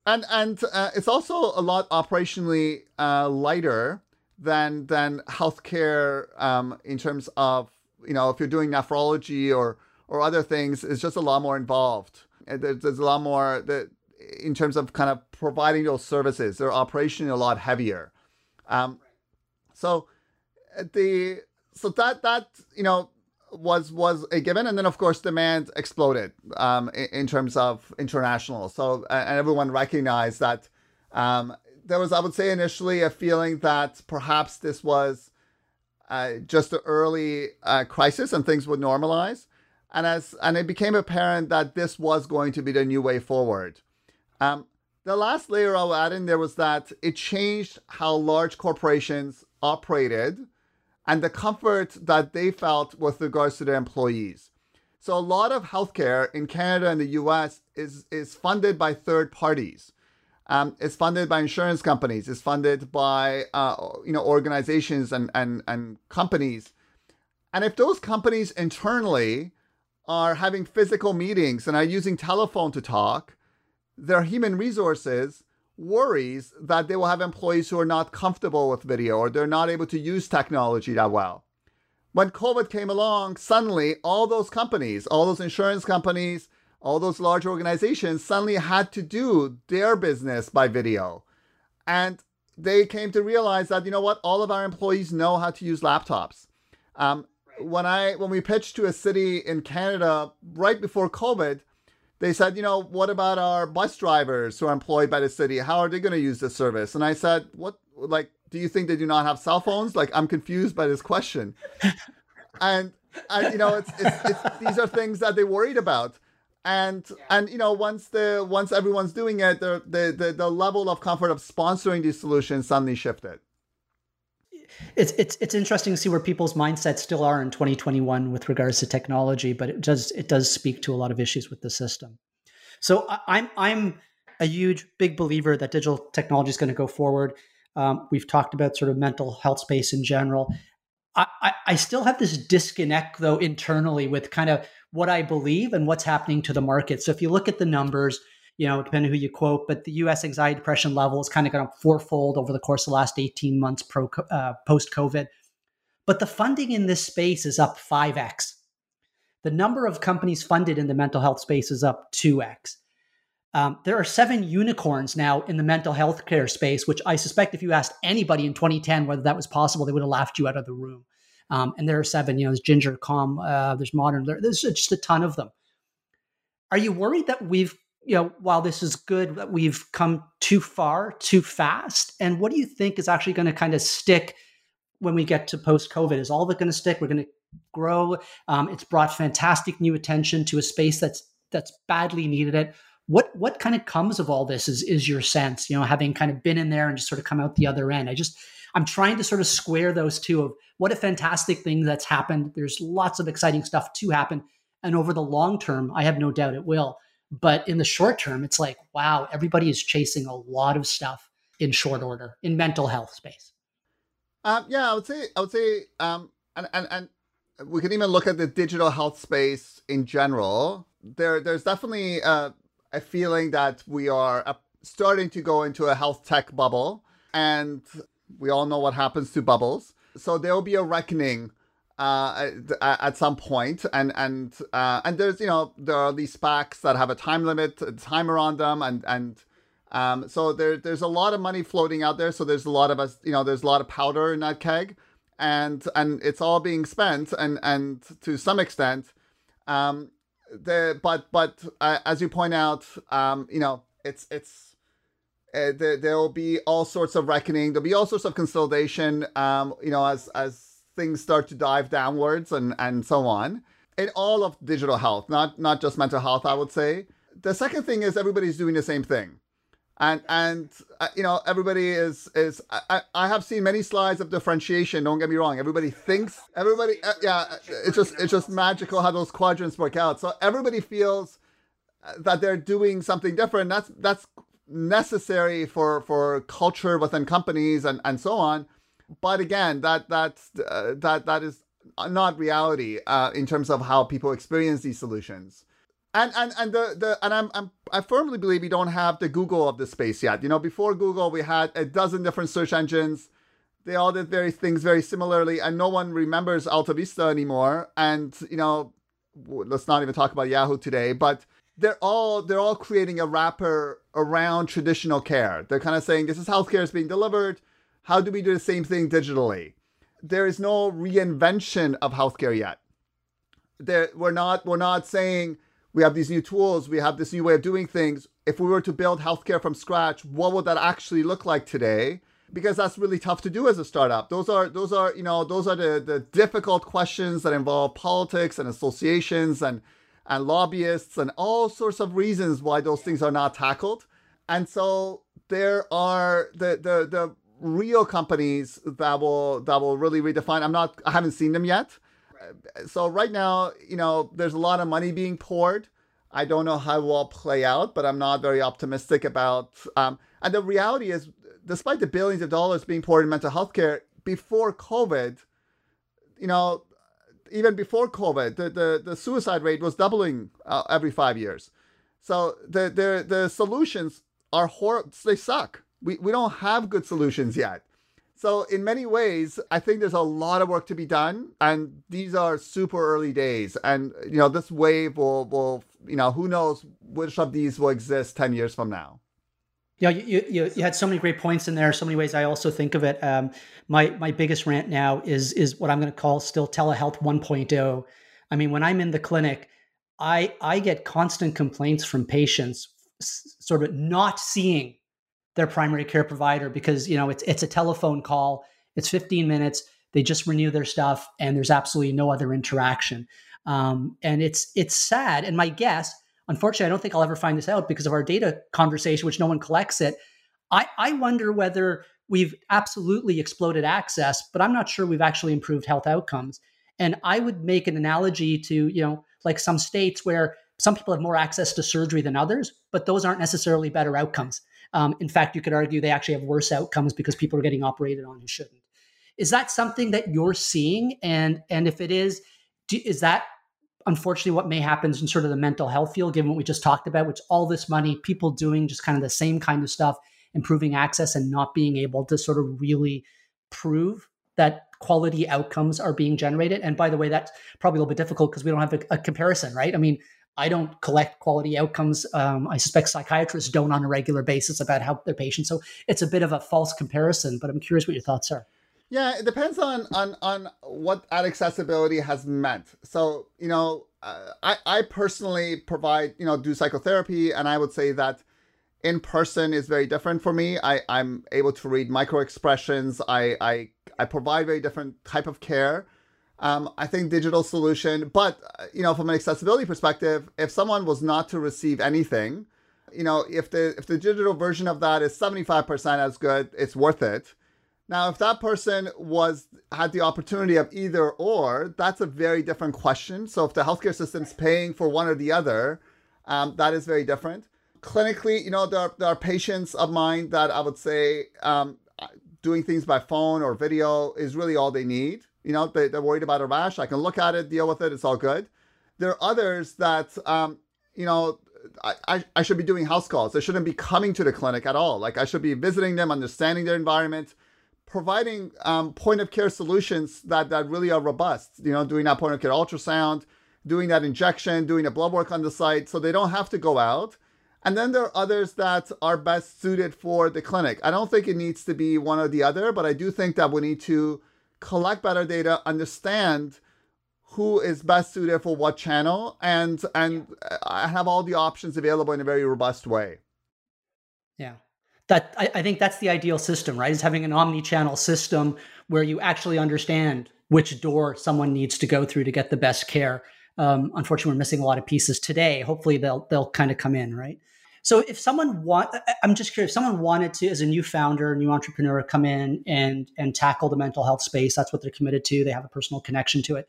And and uh, it's also a lot operationally uh, lighter than than healthcare um, in terms of you know if you're doing nephrology or or other things, it's just a lot more involved. There's, there's a lot more that in terms of kind of providing those services. They're operationally a lot heavier. Um, so uh, the so that that you know was was a given, and then of course demand exploded um, in, in, terms of international. So and everyone recognized that um, there was, I would say, initially a feeling that perhaps this was uh, just an early uh, crisis and things would normalize, and as and it became apparent that this was going to be the new way forward. Um, the last layer I'll add in there was that it changed how large corporations operated and the comfort that they felt with regards to their employees. So a lot of healthcare in Canada and the US is, is funded by third parties. Um, it's funded by insurance companies. It's funded by uh, you know organizations and, and, and companies. And if those companies internally are having physical meetings and are using telephone to talk, their human resources worries that they will have employees who are not comfortable with video or they're not able to use technology that well. When COVID came along, suddenly all those companies, all those insurance companies, all those large organizations suddenly had to do their business by video. And they came to realize that, you know what, all of our employees know how to use laptops. Um, when I when we pitched to a city in Canada right before COVID, they said, you know, what about our bus drivers who are employed by the city? How are they going to use this service? And I said, what, like, do you think they do not have cell phones? Like, I'm confused by this question. and, and you know, it's, it's, it's, these are things that they worried about. And yeah. and you know once the once everyone's doing it, the, the the the level of comfort of sponsoring these solutions suddenly shifted it's it's it's interesting to see where people's mindsets still are in 2021 with regards to technology, but it does it does speak to a lot of issues with the system. So I, I'm I'm a huge big believer that digital technology is going to go forward. Um, we've talked about sort of mental health space in general. I, I, I still have this disconnect though internally with kind of what I believe and what's happening to the market. So if you look at the numbers, you know, depending who you quote, but the U.S. anxiety depression level has kind of gone up fourfold over the course of the last 18 months pro, uh, post COVID. But the funding in this space is up 5x. The number of companies funded in the mental health space is up 2x. Um, there are seven unicorns now in the mental health care space, which I suspect if you asked anybody in 2010 whether that was possible, they would have laughed you out of the room. Um, and there are seven, you know, there's Ginger, Calm, uh, there's Modern, there's just a ton of them. Are you worried that we've you know, while this is good, that we've come too far too fast? And what do you think is actually going to kind of stick when we get to post COVID? Is all of it going to stick? We're going to grow. Um, it's brought fantastic new attention to a space that's that's badly needed it. What what kind of comes of all this is is your sense? You know, having kind of been in there and just sort of come out the other end. I just I'm trying to sort of square those two of what a fantastic thing that's happened. There's lots of exciting stuff to happen, and over the long term, I have no doubt it will. But in the short term, it's like, wow, everybody is chasing a lot of stuff in short order in mental health space. Um, yeah, I would say, I would say, um, and, and, and we can even look at the digital health space in general. There, there's definitely a, a feeling that we are uh, starting to go into a health tech bubble, and we all know what happens to bubbles. So there will be a reckoning uh, at, at, some point, and and uh, and there's you know there are these SPACs that have a time limit, a timer on them, and and um, so there there's a lot of money floating out there. So there's a lot of us, you know, there's a lot of powder in that keg, and and it's all being spent, and and to some extent, um, the but but uh, as you point out, um, you know, it's it's uh, there there will be all sorts of reckoning. There'll be all sorts of consolidation. Um, you know, as as things start to dive downwards and and so on. in all of digital health, not not just mental health. I would say the second thing is everybody's doing the same thing, and and uh, you know everybody is is I, I have seen many slides of differentiation. Don't get me wrong. Everybody thinks everybody uh, yeah. It's just it's just magical how those quadrants work out. So everybody feels that they're doing something different. That's that's necessary for for culture within companies and and so on. But again, that that's uh, that that is not reality uh, in terms of how people experience these solutions. And and and the the and I'm, I'm I firmly believe we don't have the Google of the space yet. You know, before Google, we had a dozen different search engines. They all did very things very similarly, and no one remembers Alta Vista anymore. And you know, let's not even talk about Yahoo today, but they're all they're all creating a wrapper around traditional care. They're kind of saying this is healthcare is being delivered. How do we do the same thing digitally? There is no reinvention of healthcare yet. There, we're not we're not saying we have these new tools, we have this new way of doing things. If we were to build healthcare from scratch, what would that actually look like today? Because that's really tough to do as a startup. Those are those are you know those are the the difficult questions that involve politics and associations and and lobbyists and all sorts of reasons why those things are not tackled. And so there are the the the real companies that will that will really redefine. I'm not I haven't seen them yet. So right now, you know, there's a lot of money being poured. I don't know how it will play out, but I'm not very optimistic about. Um, and the reality is, despite the billions of dollars being poured in mental health care before COVID, you know, even before COVID, the, the, the suicide rate was doubling uh, every five years. So the, the, the solutions are horrible. They suck. We, we don't have good solutions yet. So in many ways, I think there's a lot of work to be done, and these are super early days. And you know, this wave will will you know who knows which of these will exist ten years from now. Yeah, you, you, you, had so many great points in there. So many ways I also think of it. Um, my my biggest rant now is is what I'm going to call still telehealth 1.0. I mean, when I'm in the clinic, I I get constant complaints from patients, sort of not seeing their primary care provider because you know it's it's a telephone call. It's 15 minutes. They just renew their stuff, and there's absolutely no other interaction. Um, and it's it's sad. And my guess Unfortunately, I don't think I'll ever find this out because of our data conversation, which no one collects it. I, I wonder whether we've absolutely exploded access, but I'm not sure we've actually improved health outcomes. And I would make an analogy to, you know, like some states where some people have more access to surgery than others, but those aren't necessarily better outcomes. Um, in fact, you could argue they actually have worse outcomes because people are getting operated on who shouldn't. Is that something that you're seeing? And and if it is, do, is that unfortunately what may happen in sort of the mental health field, given what we just talked about, which all this money, people doing just kind of the same kind of stuff, improving access and not being able to sort of really prove that quality outcomes are being generated. And by the way, that's probably a little bit difficult because we don't have a, a, comparison, right? I mean, I don't collect quality outcomes. Um, I suspect psychiatrists don't on a regular basis about how their patients. So it's a bit of a false comparison, but I'm curious what your thoughts are. Yeah, it depends on on on what accessibility has meant. So you know, uh, I I personally provide you know do psychotherapy, and I would say that in person is very different for me. I I'm able to read micro expressions. I I I provide very different type of care. Um, I think digital solution, but uh, you know, from an accessibility perspective, if someone was not to receive anything, you know, if the if the digital version of that is seventy five percent as good, it's worth it now, if that person was had the opportunity of either or, that's a very different question. So, if the healthcare system's paying for one or the other, um, that is very different. Clinically, you know, there are, there are patients of mine that I would say um, doing things by phone or video is really all they need. You know, they, they're worried about a rash. I can look at it, deal with it. It's all good. There are others that, um, you know, I, I should be doing house calls. They shouldn't be coming to the clinic at all. Like I should be visiting them, understanding their environment, providing um, point of care solutions that, that really are robust, you know, doing that point of care ultrasound, doing that injection, doing the blood work on the site so they don't have to go out. And then there are others that are best suited for the clinic. I don't think it needs to be one or the other, but I do think that we need to collect better data, understand who is best suited for what channel, and and yeah. have all the options available in a very robust way. Yeah that I, I, think that's the ideal system, right? Is having an omni-channel system where you actually understand which door someone needs to go through to get the best care. Um, unfortunately, we're missing a lot of pieces today. Hopefully, they'll they'll kind of come in, right? So, if someone want, I'm just curious. If someone wanted to, as a new founder, new entrepreneur, come in and and tackle the mental health space. That's what they're committed to. They have a personal connection to it.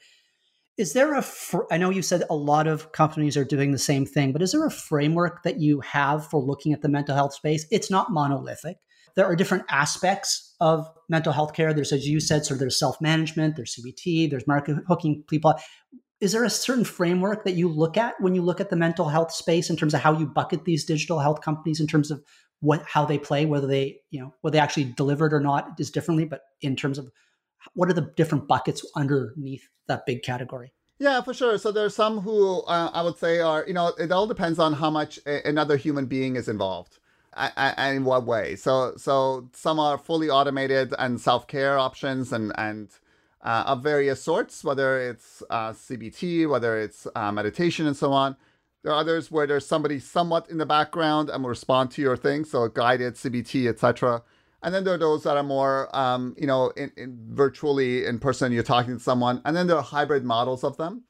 Is there a? Fr- I know you said a lot of companies are doing the same thing, but is there a framework that you have for looking at the mental health space? It's not monolithic. There are different aspects of mental health care. There's, as you said, sort of there's self management, there's CBT, there's market hooking people is there a certain framework that you look at when you look at the mental health space in terms of how you bucket these digital health companies in terms of what how they play whether they you know whether they actually delivered or not is differently but in terms of what are the different buckets underneath that big category yeah, for sure. So there's some who uh, I would say are, you know, it all depends on how much a- another human being is involved and in what way. So so some are fully automated and self care options and and uh, of various sorts, whether it's uh, CBT, whether it's uh, meditation, and so on. There are others where there's somebody somewhat in the background and will respond to your thing, so guided CBT, etc. And then there are those that are more, um, you know, in, in virtually in person. You're talking to someone, and then there are hybrid models of them.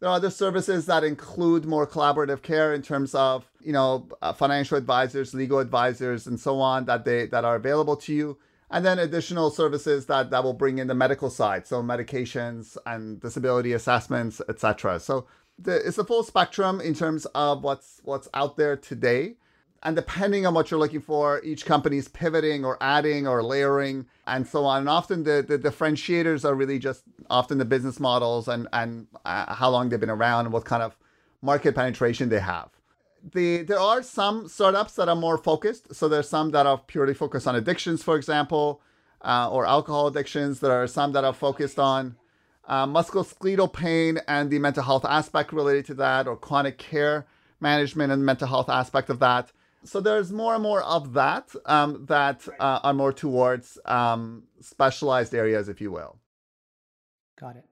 There are other services that include more collaborative care in terms of, you know, uh, financial advisors, legal advisors, and so on that they that are available to you and then additional services that that will bring in the medical side. So medications and disability assessments etc so the, it's a full spectrum in terms of what's what's out there today. And depending on what you're looking for each company's pivoting or adding or layering and so on. And often the, the differentiators are really just often the business models and and uh, how long they've been around and what kind of market penetration they have the there are some startups that are more focused. So there's some that are purely focused on addictions, for example, uh, or alcohol addictions. There are some that are focused on uh, musculoskeletal pain and the mental health aspect related to that, or chronic care management and mental health aspect of that. So there's more and more of that um, that uh, are more towards um, specialized areas, if you will. Got it.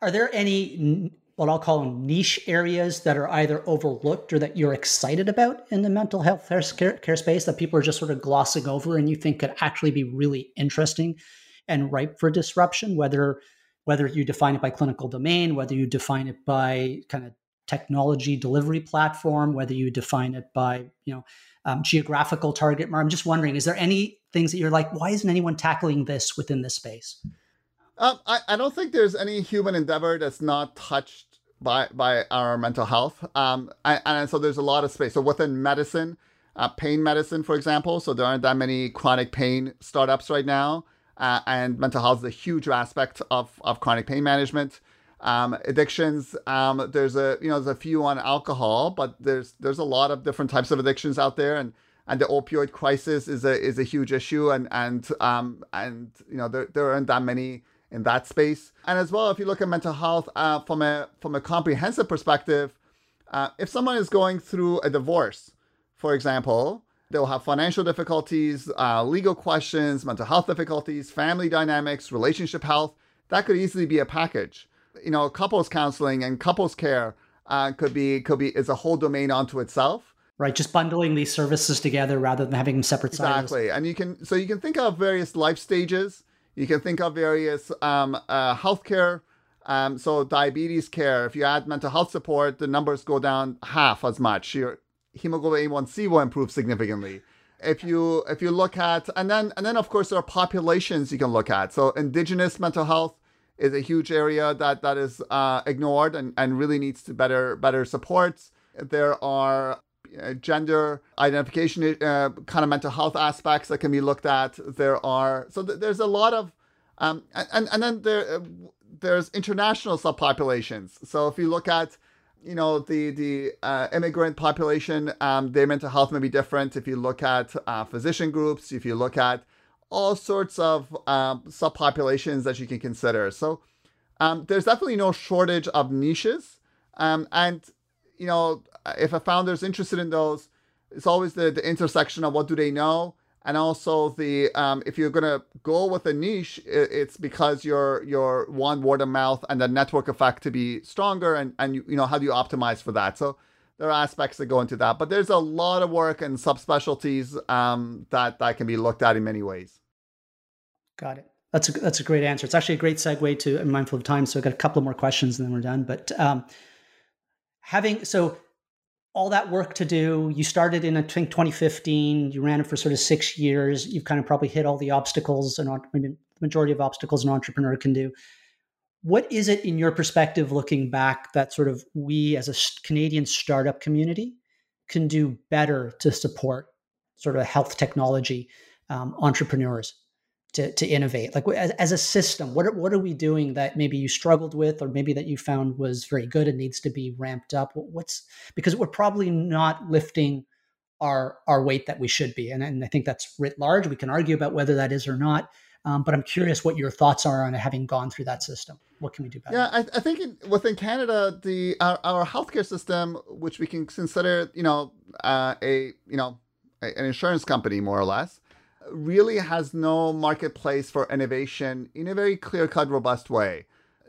Are there any what I'll call niche areas that are either overlooked or that you're excited about in the mental health care, care space that people are just sort of glossing over and you think could actually be really interesting and ripe for disruption, whether whether you define it by clinical domain, whether you define it by kind of technology delivery platform, whether you define it by you know um, geographical target. I'm just wondering, is there any things that you're like, why isn't anyone tackling this within this space? Um, I, I don't think there's any human endeavor that's not touched by by our mental health. Um, and, and so there's a lot of space. So within medicine, uh, pain medicine, for example, so there aren't that many chronic pain startups right now. Uh, and mental health is a huge aspect of, of chronic pain management. Um, addictions, um, there's a you know there's a few on alcohol, but there's there's a lot of different types of addictions out there, and and the opioid crisis is a is a huge issue, and and um and you know there there aren't that many in that space. And as well, if you look at mental health uh, from a from a comprehensive perspective, uh, if someone is going through a divorce, for example, they'll have financial difficulties, uh, legal questions, mental health difficulties, family dynamics, relationship health. That could easily be a package. You know, couples counseling and couples care uh, could be could be is a whole domain unto itself right just bundling these services together rather than having them separate exactly silos. and you can so you can think of various life stages you can think of various um, uh, healthcare. Um, so diabetes care. If you add mental health support, the numbers go down half as much. Your hemoglobin A1C will improve significantly. If you if you look at and then and then of course there are populations you can look at. So indigenous mental health is a huge area that that is uh, ignored and, and really needs to better better supports. There are uh, gender identification uh, kind of mental health aspects that can be looked at. There are so th- there's a lot of um, and and then there uh, there's international subpopulations. So if you look at you know the the uh, immigrant population, um, their mental health may be different. If you look at uh, physician groups, if you look at all sorts of um, subpopulations that you can consider. So um, there's definitely no shortage of niches. Um, and you know, if a founder is interested in those, it's always the, the intersection of what do they know and also the um, if you're gonna go with a niche, it's because you're you're one word of mouth and the network effect to be stronger, and and you, you know how do you optimize for that? So there are aspects that go into that, but there's a lot of work and subspecialties um, that that can be looked at in many ways. Got it. That's a that's a great answer. It's actually a great segue to. I'm mindful of time, so I've got a couple more questions and then we're done. But um, having so all that work to do. You started in I think 2015. You ran it for sort of six years. You've kind of probably hit all the obstacles and the majority of obstacles an entrepreneur can do. What is it in your perspective, looking back, that sort of we as a Canadian startup community can do better to support sort of health technology um, entrepreneurs to, to innovate? Like as, as a system, what are, what are we doing that maybe you struggled with, or maybe that you found was very good and needs to be ramped up? What's because we're probably not lifting our our weight that we should be, and, and I think that's writ large. We can argue about whether that is or not. Um, but I'm curious what your thoughts are on having gone through that system. What can we do better? Yeah, I, I think in, within Canada, the our, our healthcare system, which we can consider, you know, uh, a you know, a, an insurance company more or less, really has no marketplace for innovation in a very clear-cut, robust way.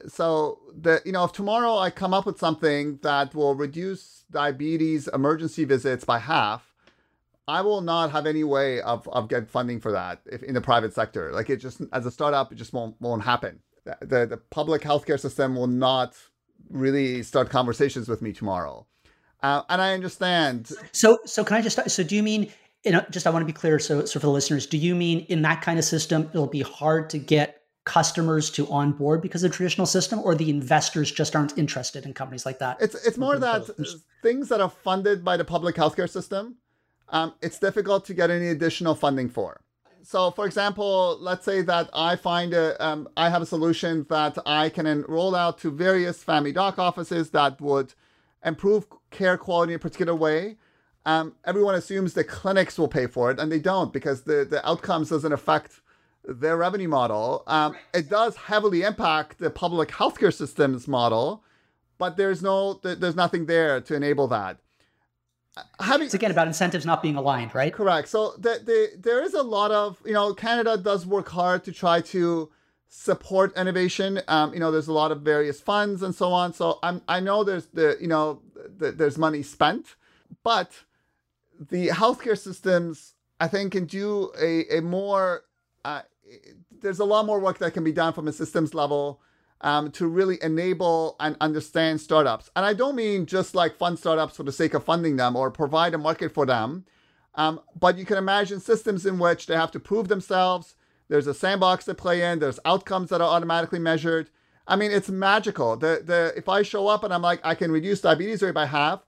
So the you know, if tomorrow I come up with something that will reduce diabetes emergency visits by half, I will not have any way of, of get funding for that if in the private sector. Like it just as a startup, it just won't won't happen. The, the, the public healthcare system will not really start conversations with me tomorrow. Uh, and I understand. So so can I just so do you mean you know, just I want to be clear so, so for the listeners, do you mean in that kind of system, it'll be hard to get customers to onboard because of the traditional system, or the investors just aren't interested in companies like that? It's it's more that things that are funded by the public healthcare system, um, it's difficult to get any additional funding for. So, for example, let's say that I find a, um, I have a solution that I can roll out to various family doc offices that would improve care quality in a particular way um, everyone assumes the clinics will pay for it, and they don't because the, the outcomes doesn't affect their revenue model. Um, it does heavily impact the public healthcare system's model, but there's no there's nothing there to enable that. Uh, having, it's again about incentives not being aligned, right? Correct. So the, the, there is a lot of you know Canada does work hard to try to support innovation. Um, you know, there's a lot of various funds and so on. So I'm I know there's the you know the, there's money spent, but the healthcare systems, I think, can do a, a more, uh, there's a lot more work that can be done from a systems level um, to really enable and understand startups. And I don't mean just like fund startups for the sake of funding them or provide a market for them, um, but you can imagine systems in which they have to prove themselves. There's a sandbox to play in. There's outcomes that are automatically measured. I mean, it's magical. The the if I show up and I'm like, I can reduce diabetes rate by half,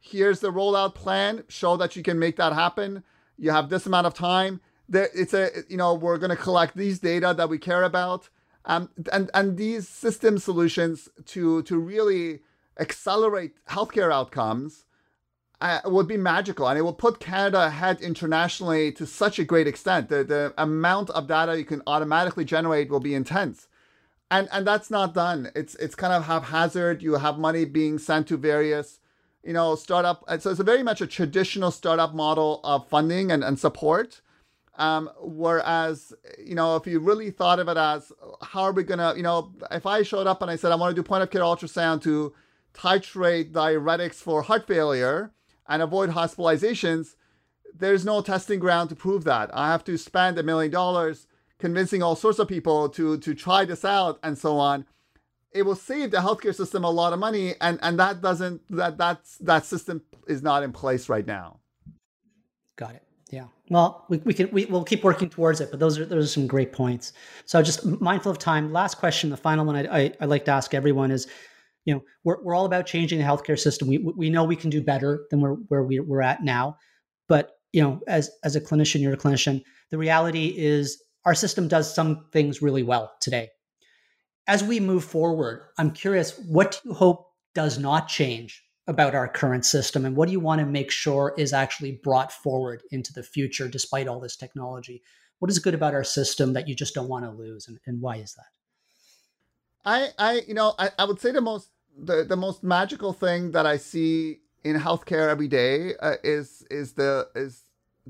here's the rollout plan show that you can make that happen. You have this amount of time. There it's a you know we're going to collect these data that we care about um, and and these system solutions to to really accelerate healthcare outcomes uh, would be magical. And it will put canada ahead internationally to such a great extent. The, the amount of data you can automatically generate will be intense. And and that's not done. It's it's kind of haphazard. You have money being sent to various you know, startup. So it's a very much a traditional startup model of funding and, and support. Um, whereas, you know, if you really thought of it as how are we gonna, you know, if I showed up and I said I want to do point of care ultrasound to titrate diuretics for heart failure and avoid hospitalizations, there's no testing ground to prove that. I have to spend a million dollars convincing all sorts of people to to try this out and so on it will save the healthcare system a lot of money and and that doesn't that that's that system is not in place right now. Got it. Yeah. Well we, we can we, we'll keep working towards it but those are those are some great points. So just mindful of time last question the final one i i, I like to ask everyone is you know we're, we're all about changing the healthcare system. We we know we can do better than where, where we, we're at now but you know as as a clinician you're a clinician the reality is our system does some things really well today as we move forward, I'm curious, what do you hope does not change about our current system? And what do you want to make sure is actually brought forward into the future despite all this technology? What is good about our system that you just don't want to lose? And, and why is that? I, I, you know, I, I would say the most, the, the most magical thing that I see in healthcare every day uh, is, is the, is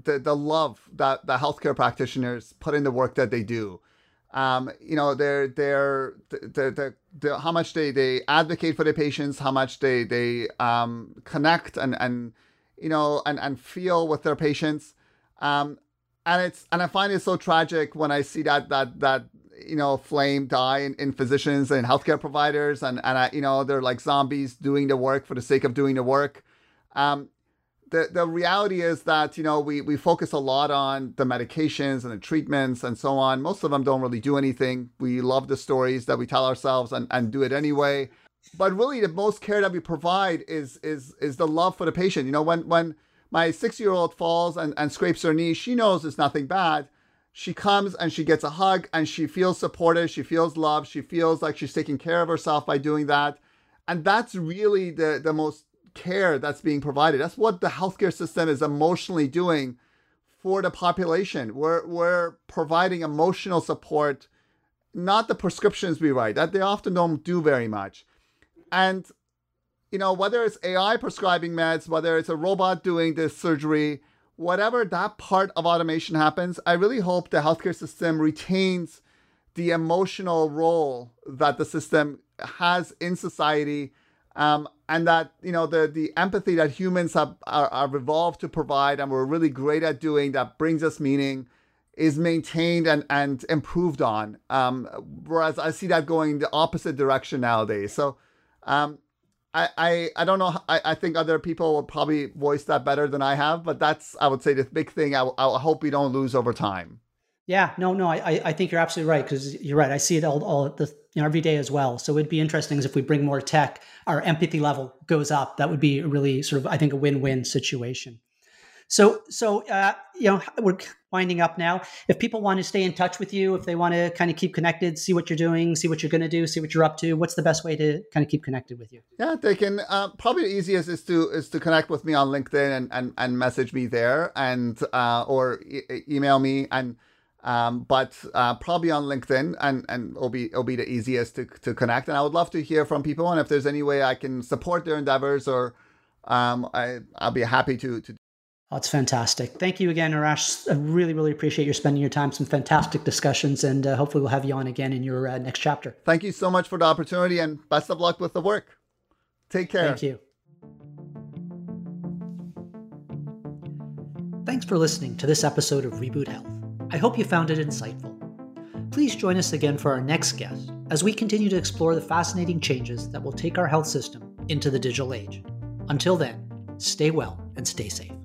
the, the love that the healthcare practitioners put in the work that they do um, you know, they're they're the the how much they they advocate for their patients, how much they they um, connect and and you know and and feel with their patients. Um, and it's and I find it so tragic when I see that that that you know, flame die in, in physicians and healthcare providers, and and I, you know, they're like zombies doing the work for the sake of doing the work. Um, the the reality is that you know we we focus a lot on the medications and the treatments and so on. Most of them don't really do anything. We love the stories that we tell ourselves and and do it anyway. But really, the most care that we provide is is is the love for the patient. You know, when when my six year old falls and, and scrapes her knee, she knows it's nothing bad. She comes and she gets a hug and she feels supported. She feels loved. She feels like she's taking care of herself by doing that. And that's really the, the most care that's being provided. That's what the healthcare system is emotionally doing for the population. We're, we're providing emotional support, not the prescriptions we write, that they often don't do very much. And you know, whether it's AI prescribing meds, whether it's a robot doing this surgery, whatever that part of automation happens, I really hope the healthcare system retains the emotional role that the system has in society. Um, and that you know the the empathy that humans have are, are evolved to provide and we're really great at doing that brings us meaning is maintained and and improved on um, whereas i see that going the opposite direction nowadays so um, I, I, I don't know. I, I think other people will probably voice that better than I have, but that's, I would say, the big thing I, I hope we don't lose over time. Yeah, no, no, I, I think you're absolutely right because you're right. I see it all, all the, you know, every day as well. So it'd be interesting if we bring more tech, our empathy level goes up. That would be a really sort of, I think, a win-win situation. So, so uh, you know, we're winding up now. If people want to stay in touch with you, if they want to kind of keep connected, see what you're doing, see what you're going to do, see what you're up to, what's the best way to kind of keep connected with you? Yeah, they can. Uh, probably the easiest is to is to connect with me on LinkedIn and and, and message me there, and uh, or e- email me and. Um, but uh, probably on LinkedIn, and and it'll be it'll be the easiest to, to connect. And I would love to hear from people, and if there's any way I can support their endeavors, or um, I I'll be happy to to Oh, that's fantastic. Thank you again, Arash. I really, really appreciate your spending your time. Some fantastic discussions, and uh, hopefully we'll have you on again in your uh, next chapter. Thank you so much for the opportunity, and best of luck with the work. Take care. Thank you. Thanks for listening to this episode of Reboot Health. I hope you found it insightful. Please join us again for our next guest as we continue to explore the fascinating changes that will take our health system into the digital age. Until then, stay well and stay safe.